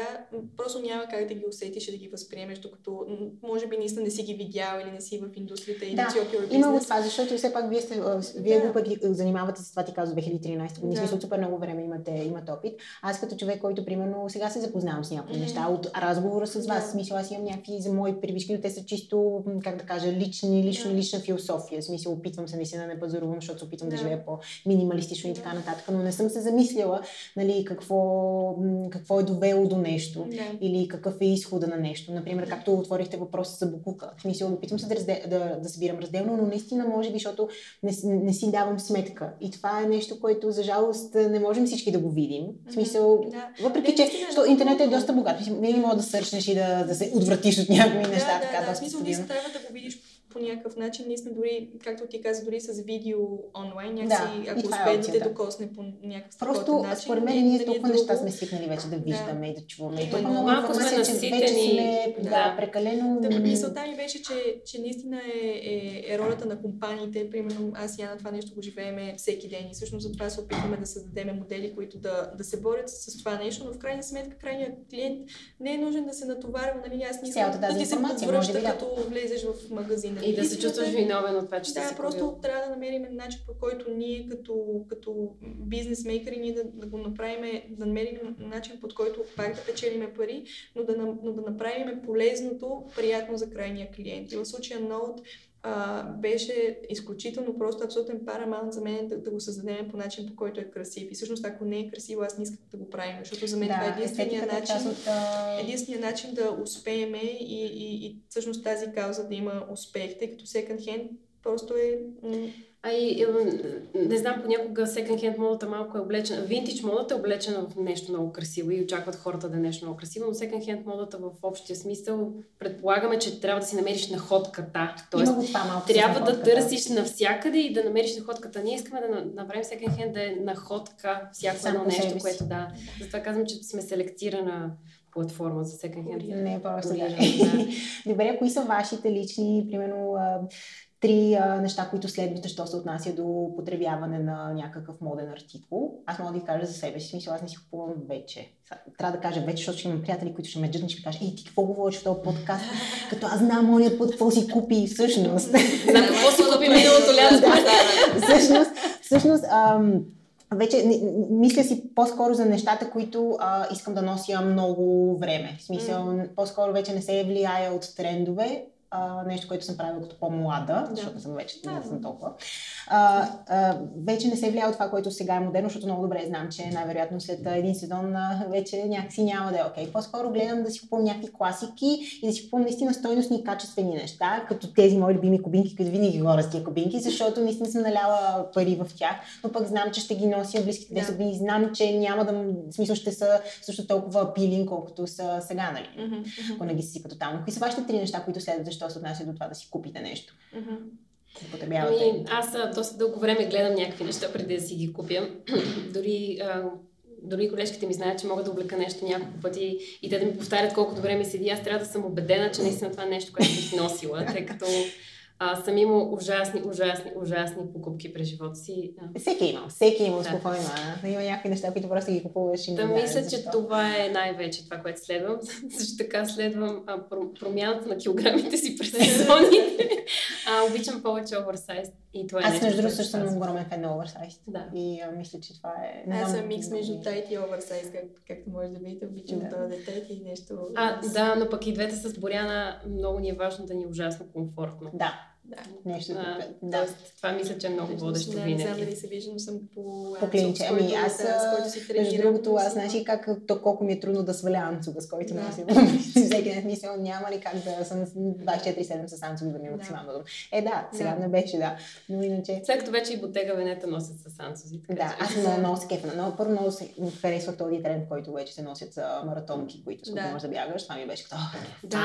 B: просто няма как да ги усетиш и да ги възприемеш, докато може би наистина не си ги видял или не си в индустрията или
A: да, си има го това, защото все пак вие, сте, вие да. го пък занимавате с това, ти казва 2013 година, да. смисъл супер много време имате, имате опит. Аз като човек, който примерно сега се запознавам с някои mm-hmm. неща от разговора с вас, да. смисъл аз имам някакви за мои привички, но те са чисто, как да кажа, лични, лично, да. лична философия. В смисъл опитвам се наистина да не пазарувам, защото се опитвам да, да живея по-минималистично и така нататък, но не съм се замислила нали, какво, какво е довело до нещо да. или какъв е изхода на нещо. Например, както отворихте въпроса за Букука. В смисъл, опитвам се да, разде, да, да събирам разделно, но наистина може би, защото не, не си давам сметка. И това е нещо, което за жалост не можем всички да го видим. В смисъл, да. въпреки че що, интернет е доста богат. Не мога да сърчнеш и да, да се отвратиш от някакви неща.
B: Да, така, да, да. Смисъл, трябва да го видиш по някакъв начин, наистина дори, както ти каза, дори с видео онлайн, някакси,
A: Да,
B: ако
A: е
B: успее да докосне по някакъв
A: Просто,
B: начин.
A: според мен, ние
B: дали
A: толкова
B: е
A: неща
B: друго.
A: сме свикнали вече да виждаме и да чуваме. И толкова много
C: Малко сме
A: информация, че вече сме да,
C: Да.
A: прекалено...
B: Да, мисълта ми беше, че, че наистина е, е, е ролята на компаниите. Примерно аз и Яна това нещо го живееме всеки ден и всъщност затова се опитваме да създадем модели, които да, да се борят с това нещо, но в крайна сметка крайният клиент не е нужен да се натоварва. Нали? Аз не искам да ти се
A: да.
B: като влезеш в магазин.
C: И да се чувстваш виновен от това, че
B: да,
C: си
B: просто
C: купил.
B: трябва да намерим начин, по който ние като, като бизнесмейкъри ние да, да го направим, да намерим начин, под който пак да печелиме пари, но да, но да направим полезното, приятно за крайния клиент. И в случая Note а, беше изключително просто абсолютен парамаунт за мен да, да го създадем по начин, по който е красив. И всъщност, ако не е красиво, аз не искам да го правим, защото за мен това е
A: да,
B: единствения начин.
A: от... а,
B: Единственият начин да успееме и, и, и всъщност тази кауза да има успех, тъй като second hand просто е... м,
C: А и, не знам, понякога second hand модата малко е облечена. Винтидж модата е облечена в нещо много красиво и очакват хората да е нещо много красиво, но second hand модата в общия смисъл предполагаме, че трябва да си намериш находката. Тоест, трябва да търсиш навсякъде и да намериш находката. Ние искаме да на- направим second hand да е находка, всяко
A: Само
C: едно нещо,
A: си.
C: което да. Затова казвам, че сме селектирана платформа за second hand.
A: Не е просто да.
C: Куриране, да.
A: Добре, кои са вашите лични, примерно, три а, неща, които следвате, що се отнася до употребяване на някакъв моден артикул? Аз мога да ви кажа за себе си, смисъл, аз не си купувам вече. Трябва да кажа вече, защото ще имам приятели, които ще ме джъднат, ще ми кажат, ей, ти какво говориш в този подкаст? Като аз знам ония път какво си купи всъщност.
C: Знам какво си купи миналото лято.
A: всъщност, всъщност ам, вече мисля си по-скоро за нещата, които а, искам да нося много време. В смисъл, по-скоро вече не се влияя от трендове, а, нещо, което съм правила като по-млада,
B: Да.
A: защото съм вече
B: Да,
A: не съм толкова. А, а, вече не се влияе от това, което сега е модерно, защото много добре знам, че най-вероятно след един сезон а, вече някакси няма да е окей. По-скоро гледам да си купувам някакви класики и да си купувам наистина стойностни и качествени неща, като тези мои любими кубинки, които винаги говоря с тия кубинки, защото наистина съм наляла пари в тях, но пък знам, че ще ги нося близките 10
B: Да.
A: години. Знам, че няма да, в смисъл ще са също толкова пилин, колкото са сега, нали?
B: мгм,
A: Ако не ги си тотално. Кои са вашите три неща, които следват, защо се отнася до това да си купите нещо?
B: мгм.
A: Употребявате.
C: Ами, аз доста дълго време гледам някакви неща преди да си ги купя. дори, а, дори колежките ми знаят, че мога да облека нещо няколко пъти и те да ми повтарят колко добре ми седи. Аз трябва да съм убедена, че наистина това е нещо, което бих носила, тъй като а, съм имала ужасни, ужасни, ужасни покупки през живота си.
A: Всеки има, всеки има
C: Да.
A: спокойно. а. Има някакви неща, които просто ги купуваш и
C: Да,
A: знаеш
C: мисля, че
A: защо.
C: това е най-вече това, което следвам. Също така следвам а, про- промяната на килограмите си през сезоните. А, обичам повече оверсайз и това е
A: Аз между другото също съм огромен фен на оверсайз.
C: Да.
A: И а, мисля, че това е... не
B: Аз съм микс между
A: не-
B: тайт и оверсайз, как, както може да видите. Обичам
A: Да.
B: да дойде тайт и нещо.
C: А, да, но пък и двете с Боряна много ни е важно да ни е ужасно комфортно.
A: Да,
B: да.
A: нещо.
C: А,
A: да.
C: Тоест, това мисля, че е много водещо
B: не, не знам
C: винаги.
B: дали се вижда, но съм по...
A: По клинче. Ами аз,
B: да, с който си
A: между другото, аз знаеш ли как, то, колко ми е трудно да сваля анцуга, с който
B: Да.
A: нося. Всеки ден смисъл, няма ли как да съм с 24-7 с анцуга да ми е
B: Да.
A: максимално удобно. Е, да, сега
B: Да.
A: не беше, да. Но иначе...
C: След като вече и ботега Венета носят с анцузи.
A: Да, аз много, много се кефа. Но първо много се харесва този тренд, който вече се носят за маратонки, които с които
B: Да.
A: можеш да бягаш. Това ми беше като, «О,
C: Да,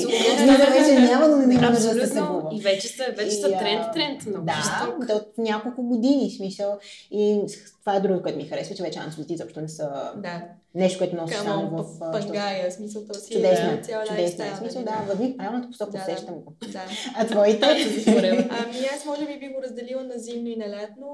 C: супер.
A: Смисъл, вече няма да не може да се събува.
C: И вече са, вече са
A: И,
C: тренд, тренд. Много
A: Да, от няколко години, смисъл. И това е другото, което ми харесва, че вече анцузите изобщо не са
B: Да,
A: нещо, което само
B: камо
A: в... а, що-
B: пангая, смисъл то си
A: Чудесно,
B: е цял
A: чудесно. В смисъл,
B: нали?
A: да, върви в правилната посока,
B: Да, да.
A: усещам го.
B: Да.
A: А твоите?
B: Ами аз може би би го разделила на зимно и на лятно.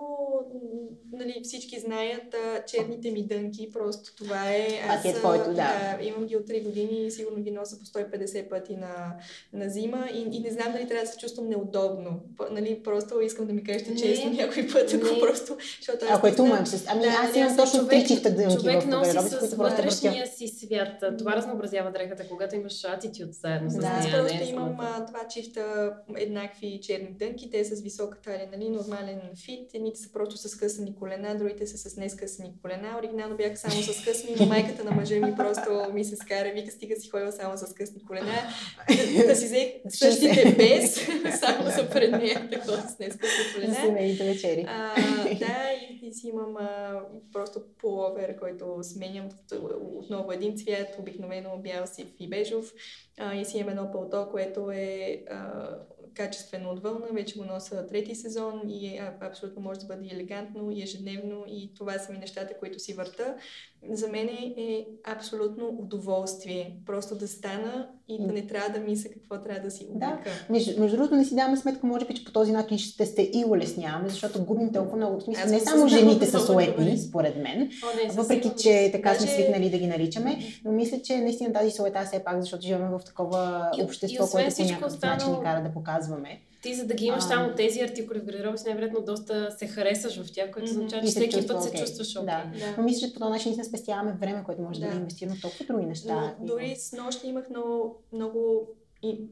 B: Нали, всички знаят а, черните ми дънки, просто това е.
A: Ти е твоето, да.
B: Имам ги от 3 години и сигурно ги нося по 150 пъти на, на зима и, и не знам дали трябва да се чувствам неудобно. Нали, просто искам да ми кажете честно някой път, ако просто, защото аз
A: Ако е
B: не
A: с- ами
B: Да,
A: аз имам точно
C: човек-
A: три чифта дънки
C: Човек
A: в
C: носи
A: гардероба, с
C: с
A: които просто въртя.
C: вътрешния си свят. Това разнообразява дрехата, когато имаш атитюд заедно с
A: Да,
B: Да, аз
C: не
B: просто
C: е
B: имам а, два чифта еднакви черни дънки, те са с висока талия, нали, нормален фит. Едните са просто с скъсани колена, другите са с нескъсани колена. Оригинално бяха само с късани, но майката на мъжа ми просто ми се скара, вика, стига си ходила само с късни колена. Да, си взех същите без, само за пред нея ходя с нескъсни колена.
A: семейните вечери.
B: А, да, и, и си имам а, просто пуловер, който сменям от- отново един цвят, обикновено бял, сив и бежов. А, и си имам едно пълто, което е качествено от вълна, вече го нося трети сезон и е, абсолютно може да бъде елегантно и ежедневно и това са ми нещата, които си върта. За мен е абсолютно удоволствие просто да стана и да не трябва да мисля какво трябва да си облека.
A: Да. Между, между другото не си даваме сметка, може би, че по този начин ще сте и улесняваме, защото губим толкова много. Смисъл, не само жените са суетни, според мен, О, не, въпреки, че така Даже... сме свикнали да ги наричаме, но мисля, че наистина тази суета все пак, защото живеем в такова общество, и което по някакъв останал... начин ни кара да показваме.
C: Ти, за да ги имаш а... само тези артикули в гардероба, си най-вероятно доста се харесаш в тях, което означава, че всеки път се чувстваш окей.
A: Okay. Да. да. Но мисля, че по този начин не спестяваме време, което може да, да в толкова други неща.
B: Но, дори с нощ имах много, много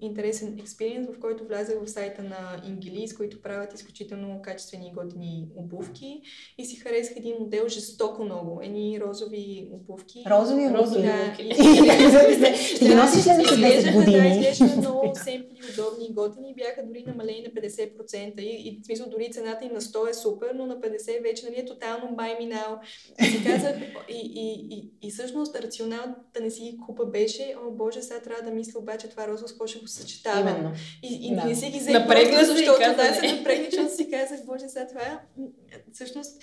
B: интересен експириенс, в който влязах в сайта на Ингилис, които правят изключително качествени и готини обувки и си харесах един модел жестоко много. Едни розови обувки.
A: Розови обувки?
B: Да.
A: Ще ги носиш следващите 10 години. Да,
B: изглеждаха много семпли, удобни и готини. Бяха дори намалени на 50%. И, и в смисъл дори цената им на 100 е супер, но на 50 вече нали, е тотално бай минал. И си казах, и, и, и, и всъщност рационал да не си купа беше, о боже, сега трябва да мисля обаче това розово какво ще го съчетавам. Именно. И, и да. не си ги взех просто, защото да, се напрегна, защото си казах, боже, сега това всъщност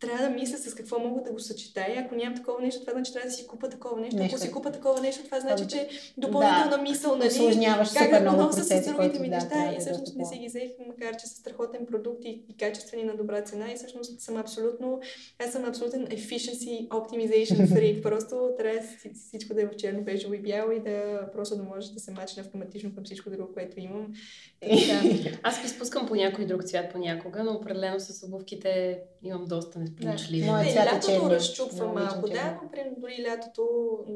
B: трябва да мисля с какво мога да го съчетая. Ако нямам такова нещо, това значи трябва да си купа такова нещо. нещо. Ако си купа такова нещо, това значи, че допълнителна
A: да,
B: мисъл, нали?
A: Осложняваш
B: как
A: да го
B: нося с другите ми неща. Да, и всъщност не си ги взех, макар че са страхотен продукт и, и качествени на добра цена. И всъщност съм абсолютно, аз съм абсолютен efficiency optimization freak. просто трябва всичко да е в черно, бежево и бяло и да просто да може да се мачне автоматично към всичко друго, което имам.
C: И, да. Аз ви спускам по някой друг цвят понякога, но определено с обувките имам доста
B: несполучливи. Да. Не, лятото разчупва малко, да, но при, дори лятото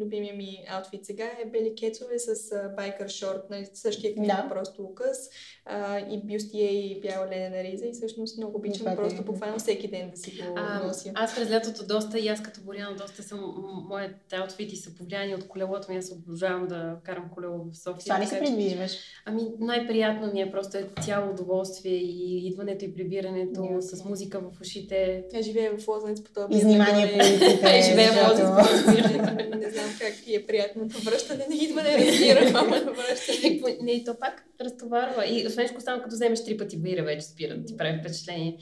B: любимия ми аутфит сега е бели кецове с байкър шорт, на същия клип, да. просто укъс а, и бюстие и бяла ленена риза и всъщност много обичам Това просто буквално всеки ден да си го а, нося.
C: Аз през лятото доста и аз като Боряна доста съм, моите аутфити са повлияни от колелото ми, аз обожавам да карам колело в София.
A: Това ли се придвижваш?
C: Ами най-приятно ми е просто е цяло удоволствие и идването и прибирането yeah. с музика в ушите.
B: Я живея в Лозенец по това.
A: И внимание по улиците.
C: Живея в Лозенец
B: Не знам как ти е приятно връщане, не идване, разбирам, ама връщане.
C: Не, то пак разтоварва. И освен само като вземеш три пъти бира, вече спира, ти прави впечатление.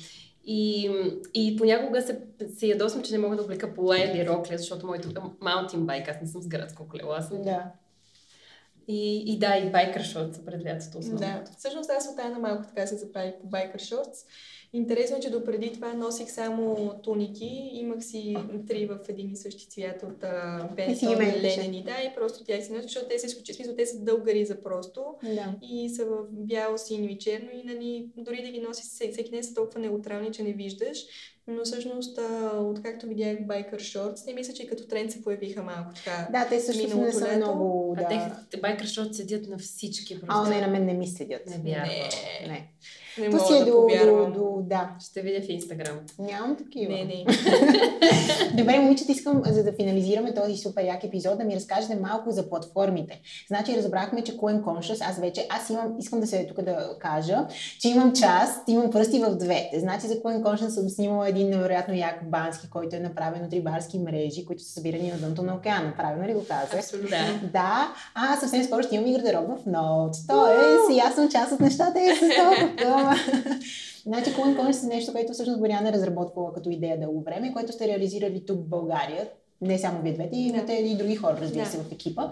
C: И, и понякога се, се ядосвам, че не мога да облека пола или рокля, защото моето маунтин байк, аз не съм с градско колело, аз съм
A: да.
C: И, и да, и байкър шортс пред лятото основно.
B: Да, всъщност аз от една малко така се заправих по байкър шортс. Интересно е, че допреди това носих само туники. Имах си три в един и същи цвят от Бентон, Ленени, да, и просто тях си носих, защото те са изключително, те са дълга риза просто.
A: Да.
B: И са в бяло, синьо и черно и нали, дори да ги носи всеки ден са толкова неутрални, че не виждаш. Но всъщност, откакто видях Biker Shorts, не мисля, че като тренд се появиха малко така.
A: Да, те също не са много... Да.
C: А те, Biker Shorts седят на всички.
A: Просто. А, не, на мен не ми седят.
C: Не.
B: Не.
A: не.
B: Не То си е да до, до, до,
A: да.
C: Ще видя в Инстаграм.
A: Нямам такива.
B: Не, не.
A: Добре, момичета, искам, за да финализираме този супер як епизод, да ми разкажете малко за платформите. Значи, разбрахме, че Coin Conscious, аз вече, аз имам, искам да се тук да кажа, че имам част, имам пръсти в двете. Значи, за Coin Conscious съм снимала един невероятно як бански, който е направен от рибарски мрежи, които са събирани на дъното на океана. Правилно ли го казах?
B: Абсолютно.
A: Да. да. А, съвсем скоро ще имам и гардероб в Notes. Тоест, аз съм част от нещата и с толкова Значи Coin Coins е нещо, което всъщност Боряна е разработвала като идея дълго време, което сте реализирали тук в България. Не само вие двете, имате и други хора, разбира се, в екипа.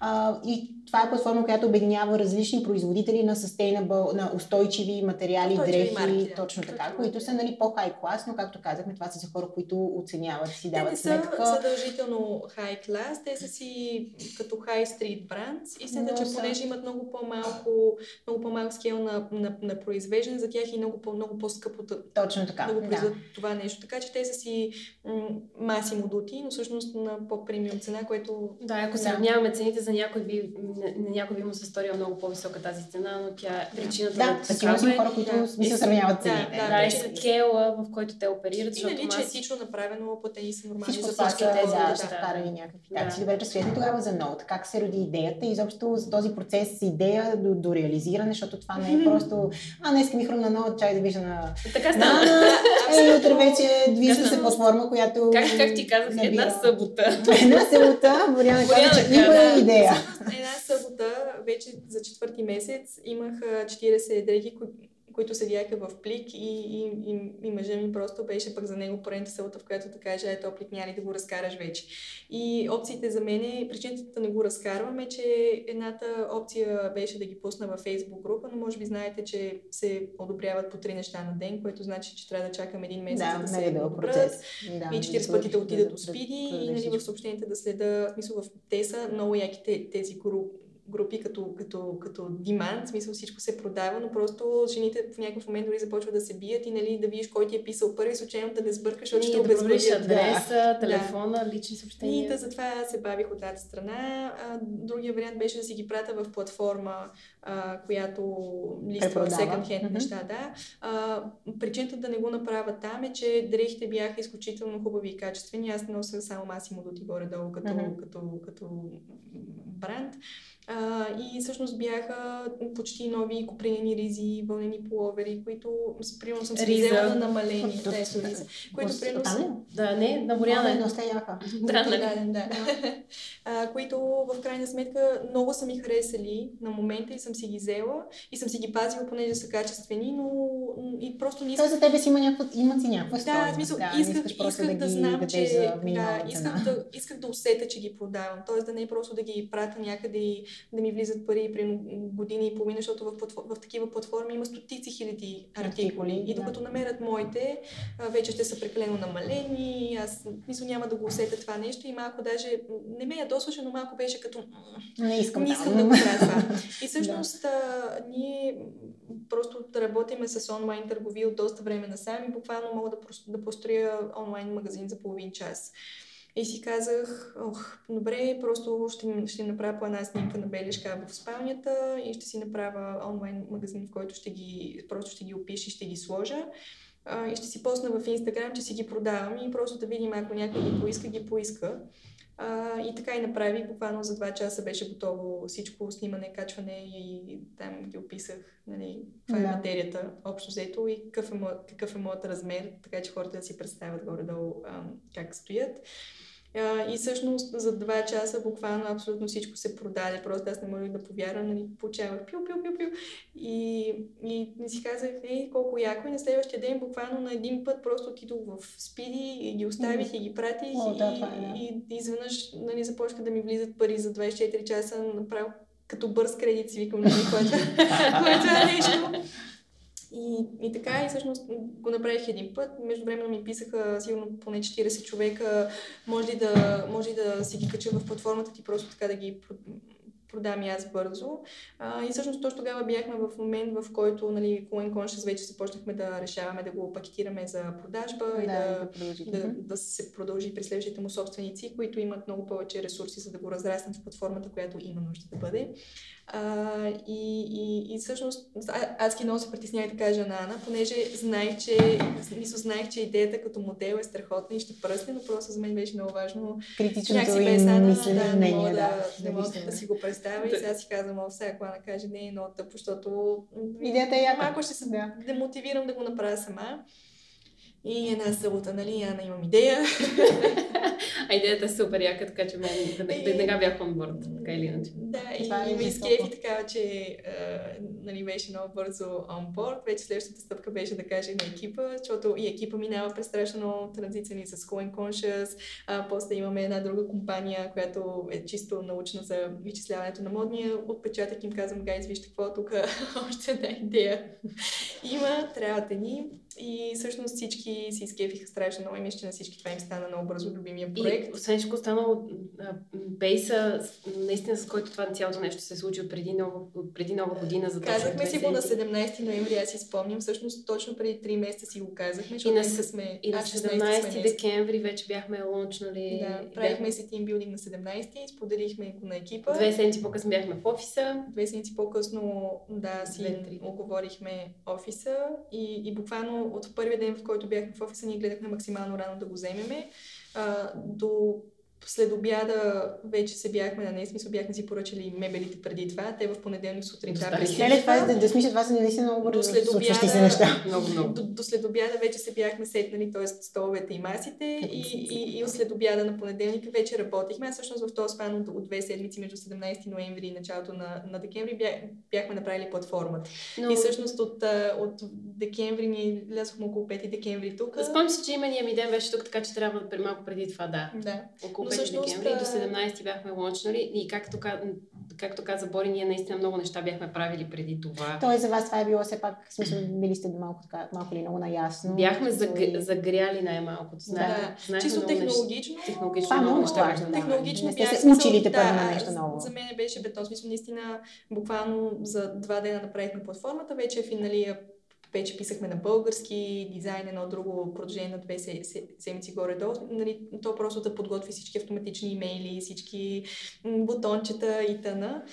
A: А, и това е платформа, която обединява различни производители на sustainable, на устойчиви материали, устойчиви дрехи, марки, да. точно така, точно. които са нали, по-хай клас, но както казахме, това са за хора, които оценяват, си дават те сметка.
B: Те са задължително хай клас, те са си като хай стрит бранд и след че са... понеже имат много по-малко, много по-малък скел на, на, на произвеждане, за тях и много, по, много по-скъпо да,
A: точно така,
B: да го произведат да. това нещо. Така че те са си м- маси модути, но всъщност на по-премиум цена, което...
C: Да, ако сравняваме цените за някой би, на, някой би му се сторила много по-висока тази цена, но тя е причината
A: да, да такава са хора, които да, се сравняват цените.
C: Да, да, да и скела, в който те оперират.
B: И нали, че е всичко направено, платени са нормални
A: всичко за всички тези да, да, вкарали някакви такси. Добре, разкажете тогава за ноут. Как се роди идеята и изобщо за този процес с идея до, до реализиране, защото това не е просто а, днес ми хрумна ноут, чай да вижда на...
C: Така стана.
A: Ей, утре вече движа се платформа, която...
C: Как, как ти казах, една събота.
A: Една събота, Боряна каза, че има идея.
B: Една събота, вече за четвърти месец, имах 40 дрехи, които седяха в плик и, и, и, и мъжа ми просто беше пък за него поредната сълта, в която да каже, ето плик няма ли да го разкараш вече. И опциите за мен, е, причината да не го разкарваме, че едната опция беше да ги пусна във Facebook група, но може би знаете, че се одобряват по три неща на ден, което значи, че трябва да чакам един месец, да, за да се одобрят. Да, и 40 пъти да отида до спиди и нали, в съобщенията да следа, в смисъл в те са много яки тези групи групи като, като, като demand, в смисъл всичко се продава, но просто жените в някакъв момент дори започват да се бият и нали, да видиш кой ти е писал първи, случайно да не сбъркаш, защото ще.
C: Да адреса, телефона, да. лични съобщения.
B: И да, затова се бавих от тази страна. А, другия вариант беше да си ги пратя в платформа, а, която листва second hand mm-hmm. неща. Да. А, причината да не го направя там е, че дрехите бяха изключително хубави и качествени. Аз нося само Масимо Дути горе-долу като, mm-hmm. като, като, като бранд. А, и всъщност бяха почти нови купринени ризи, вълнени половери, които примерно съм си взела на намалени. Тези ризи, които примерно
C: Да, не, на Боряна.
A: Не, яка.
B: Да, да, да. а, които в крайна сметка много са ми харесали на момента и съм си ги взела и съм си ги пазила, понеже са качествени, но и просто не
A: исках... за тебе си има някакво, имат си някаква
B: Да, смисъл, да, исках, исках да, да знам, че... Да, исках да, исках да усета, че ги продавам. Тоест да не е просто да ги пратя някъде и да ми влизат пари при години и половина, защото в, в, в такива платформи има стотици хиляди артикули. И докато намерят моите, вече ще са прекалено намалени. Аз мисля няма да го усетя това нещо и малко даже не ме ядосваше, но малко беше като
A: не искам,
B: не искам да, да го правя това. И всъщност да. ние просто работиме с онлайн търговия от доста време насам и буквално мога да, да построя онлайн магазин за половин час. И си казах, ох, добре, просто ще, ще направя по една снимка на бележка в спалнята и ще си направя онлайн магазин, в който ще ги, просто ще ги опиша и ще ги сложа. А, и ще си посна в Инстаграм, че си ги продавам и просто да видим, ако някой ги поиска, ги поиска. А, и така и направи. Буквално за два часа беше готово всичко, снимане, качване и там ги описах. Нали, това да. е материята, общо взето и какъв е, какъв е моят размер, така че хората да си представят горе-долу а, как стоят. И всъщност за два часа буквално абсолютно всичко се продаде. Просто аз не можех да повярвам, нали, получавах пил, пил, пил, пил. И, и не си казах, ей, колко яко. И на следващия ден буквално на един път просто отидох в спиди и ги оставих mm. и ги пратих. О, и, да, това е, да. и, и изведнъж нали, започнаха да ми влизат пари за 24 часа, направо като бърз кредит си викам, нали, което, което е нещо. И, и така, и всъщност го направих един път. Между време ми писаха сигурно поне 40 човека. Може ли да, може ли да си ги кача в платформата ти, просто така да ги продам и аз бързо. А, и всъщност точно тогава бяхме в момент, в който нали, Coin Conscious вече започнахме да решаваме да го пакетираме за продажба да, и да, да, да, да се продължи при следващите му собственици, които имат много повече ресурси, за да го разраснат в платформата, която има нужда да бъде. А, и, и, и всъщност аз ги много се притеснявах да кажа на Ана, понеже знаех, че, мисля, знаех, че идеята като модел е страхотна и ще пръсне, но просто за мен беше много важно.
A: Критичното им Ана, мислене,
B: да, не мога да, да, да, мога да, си го представя да. и сега си казвам, о, сега ако Ана каже не е много тъпо, защото
A: идеята е яка.
B: Малко ще се да. демотивирам да го направя сама. И една събота, нали, Ана имам идея.
C: а идеята е супер яка, така че мен веднага бях board, така или иначе.
B: Да, и, и ми изкефи така, че а, нали, беше много бързо board. Вече следващата стъпка беше да каже на екипа, защото и екипа минава през страшно много транзиции с Coin Conscious. А, после имаме една друга компания, която е чисто научна за изчисляването на модния отпечатък. Им казвам, гайз, вижте какво тук, още една идея има, трябва да ни. И всъщност всички си изкефиха страшно много и мисля, че на всички това им стана много бързо любимия проект.
C: И освен всичко останало, бейса, наистина с който това цялото нещо се случи от преди нова, от преди нова година. За
B: Казахме си го на 17 ноември, аз си спомням. Всъщност точно преди 3 месеца си го казахме. И на,
C: сме, и на 17 декември вече бяхме лончнали.
B: Да, правихме си тимбилдинг на 17 споделихме го на екипа.
C: Две седмици по-късно бяхме в офиса.
B: Две седмици по-късно, да, си оговорихме офиса и, и буквално от първия ден, в който бяхме в офиса, ние гледахме максимално рано да го вземеме. А, до след обяда вече се бяхме на нея, смисъл бяхме си поръчали мебелите преди това. Те в понеделник сутринта
A: Не, това е да, да смисля, това са наистина много бързо
B: след
A: случващи се неща.
C: Много, много.
B: До, до след обяда вече се бяхме сетнали, т.е. столовете и масите и, и, и, след обяда на понеделник вече работихме. Аз всъщност в този спан от, от две седмици между 17 ноември и началото на, на декември бях, бяхме направили платформата. Но... И всъщност от, от декември ни лязохме около 5 декември тук.
C: Спомням си, че имения ми ден беше тук, така че трябва да малко преди това, да.
B: Да.
C: Около 5 всъщност, декември до 17 бяхме лончнали и както, както каза Бори, ние наистина много неща бяхме правили преди това.
A: Тоест за вас това е било все пак, в смисъл, били сте малко, така, малко ли много наясно.
C: Бяхме заг... и... загряли най-малкото.
B: Да, да. чисто технологично.
C: Технологично
A: това е много
C: неща.
A: Важно,
B: технологично
A: не сте се учили те първо на нещо ново.
B: За мен беше бетон. Смисъл, наистина, буквално за два дена направихме платформата, вече е финалия вече писахме на български, дизайн едно друго продължение на две седмици горе-долу. Нали, то просто да подготви всички автоматични имейли, всички бутончета и тъна.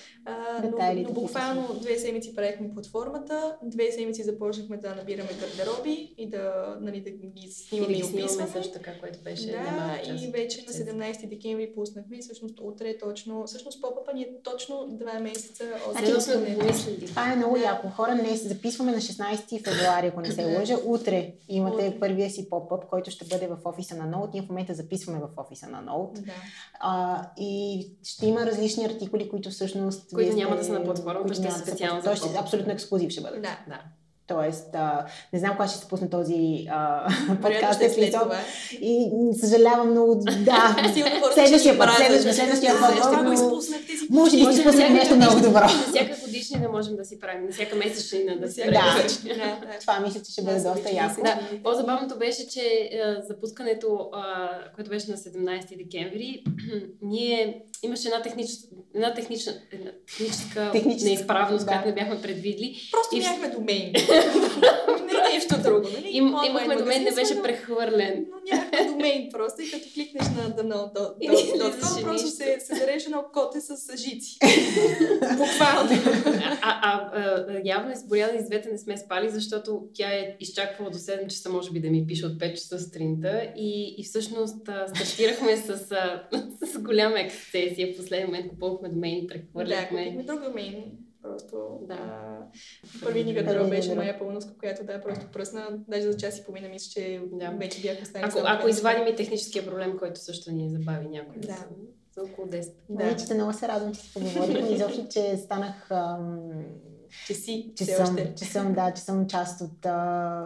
B: но, но буквално две седмици правихме платформата, две седмици започнахме да набираме гардероби и да, нали, да ги снимаме и, да
C: ги описваме. също така, което беше
B: Да, и вече на 17 декември пуснахме и всъщност утре точно, всъщност попъпа ни е точно два месеца
C: от значи,
A: Това е много яко. Хора, не записваме на 16 февруари, ако не се лъжа. Утре имате Утре. първия си поп-ъп, който ще бъде в офиса на Ноут. Ние в момента записваме в офиса на Ноут.
B: Да.
A: А, и ще има различни артикули, които всъщност...
C: Които няма да са на платформата, ще
A: са
C: специално
A: за ще, Абсолютно ексклюзив ще бъде.
B: Да.
C: да.
A: Тоест, а, не знам кога ще се пусне този а,
B: подкаст. Е това.
A: И съжалявам много. Да, следващия път, следващия,
B: път.
A: Може би ще пуснем нещо много добро. На
C: всяка годишнина можем да си правим, на всяка месечнина да си
A: правим. Да, това мисля, че ще бъде доста яко.
C: Да, по-забавното беше, че запускането, което беше на 17 декември, ние имаше една техническа, една технична, една техническа, техническа неизправност, да. която не бяхме предвидли.
B: Просто и... нямахме домейн. не нещо друго. Нали?
C: Им, имахме домен, не беше прехвърлен.
B: Но нямахме домейн просто и като кликнеш на dano.com, просто се, се едно коте с жици. Буквално.
C: А, а, а, явно изборяна и двете не сме спали, защото тя е изчаквала до 7 часа, може би да ми пише от 5 часа сутринта и, и всъщност стартирахме с, с голяма ексцесия. В последния момент купувахме домейни, прехвърляхме.
B: Да, купихме друг домейн. Просто да. първи ни гардероб беше моя пълноска, която да, просто пръсна. Даже за час и половина мисля, че да. вече бях останали.
C: Ако, ако извадим и техническия проблем, който също ни забави някой.
B: Да.
C: За около 10.
A: Да, да. че много се радвам, че си поговорихме. Изобщо, че станах... Ам...
B: Че си,
A: че съм, че съм, да, че съм част от а,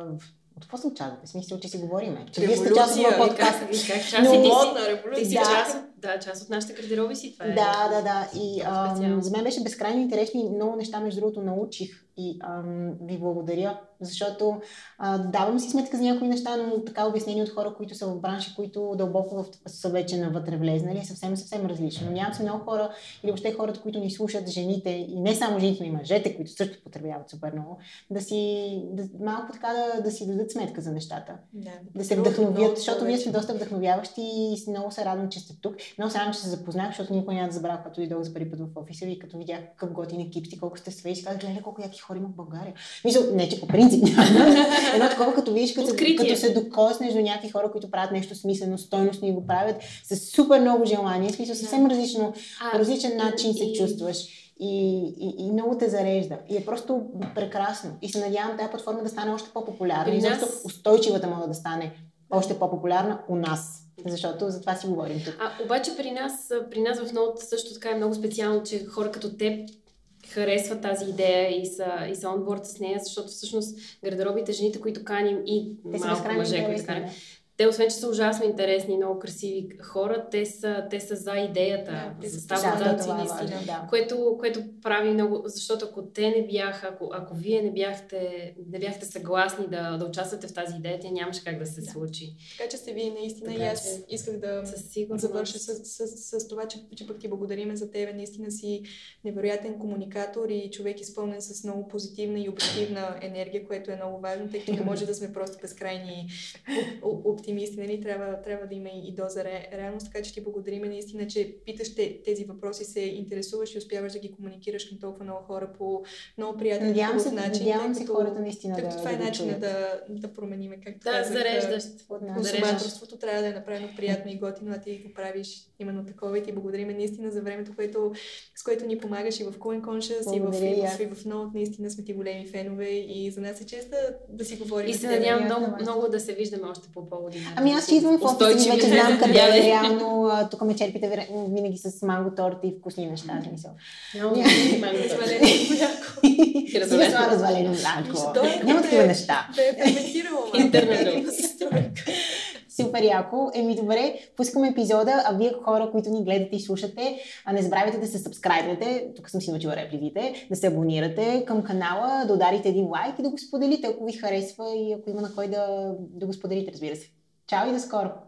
A: от какво съм част? В смисъл, че си говориме. Че
B: вие сте част от подкаст. Как, как част Но, модна революция. Ти си
C: да. част, да, част от нашите гардероби си. Това е.
A: Да, да, да. И ам, за мен беше безкрайно интересно и много неща, между другото, научих. И ам, ви благодаря защото а, давам си сметка за някои неща, но така обяснени от хора, които са в бранша, които дълбоко в, са вече навътре влезнали, е съвсем, съвсем различно. Но нямам си много хора или въобще хората, които ни слушат, жените, и не само жените, но и мъжете, които също потребяват супер много, да си, да, малко така да, да си дадат сметка за нещата.
B: Да,
A: да се вдъхновят, защото вие сте доста вдъхновяващи и много се радвам, че сте тук. Много се радвам, че се запознах, защото никой няма да забравя, като дойдох за първи път в офиса ви, като видях какъв готин екип сте, колко сте свежи, казах, гледай колко яки хора има в България. Мисля, не, че по принцип няма. Едно такова, като видиш, като, като се докоснеш до някакви хора, които правят нещо смислено, стойностно и го правят с супер много желание. Смисъл, съвсем различно, по различен начин се чувстваш. И, и, и много те зарежда. И е просто прекрасно. И се надявам тази платформа да стане още по-популярна. И защото устойчивата мога да стане още по-популярна у нас. Защото за това си говорим тук.
C: А, обаче при нас, при нас в ноут също така е много специално, че хора като теб харесват тази идея и са, и са онборд с нея, защото всъщност гардеробите, жените, които каним и
A: Те
C: малко мъже, които каним, те, освен че са ужасно интересни и много красиви хора, те са, те са за идеята,
B: да,
C: за
B: ставата,
C: наистина. Да. Което, което прави много, защото ако те не бяха, ако, ако вие не бяхте, не бяхте съгласни да, да участвате в тази идея, тя нямаше как да се да. случи.
B: Така че сте вие наистина така, и аз исках да завърша с, с, с, с това, че, че пък ти благодариме за тебе. Наистина си невероятен комуникатор и човек изпълнен с много позитивна и обективна енергия, което е много важно, тъй като не може да сме просто безкрайни оптимисти оптимисти, нали? трябва, трябва да има и доза ре, реалност, така че ти благодарим наистина, че питаш те, тези въпроси, се интересуваш и успяваш да ги комуникираш към толкова много хора по много приятен
A: надявам
B: се,
A: начин. Надявам се хората наистина
B: да, това
A: е
B: начинът да, да промениме, както
C: да,
B: казах.
C: зареждащ.
B: Консуматорството трябва да е направено приятно и готино, а ти го правиш именно такова и ти благодарим наистина за времето, което, с което ни помагаш и в Coin Conscious, и в, и, в, и в Note. Наистина сме ти големи фенове и за нас е чест да, да си говорим.
C: И се надявам много, много да се виждаме още по поводи.
A: Ами аз идвам в офиса вече знам къде е реално. Тук ме черпите винаги с манго торта и вкусни неща. Смисъл.
C: Много
A: развалено мляко. Няма такива неща.
B: Да е ферментирало
C: Интернет.
A: Супер яко. Еми добре, пускаме епизода, а вие хора, които ни гледате и слушате, а не забравяйте да се сабскрайбнете, тук съм си научила репликите, да се абонирате към канала, да ударите един лайк и да го споделите, ако ви харесва и ако има на кой да, да го споделите, разбира се. Чао и до скоро!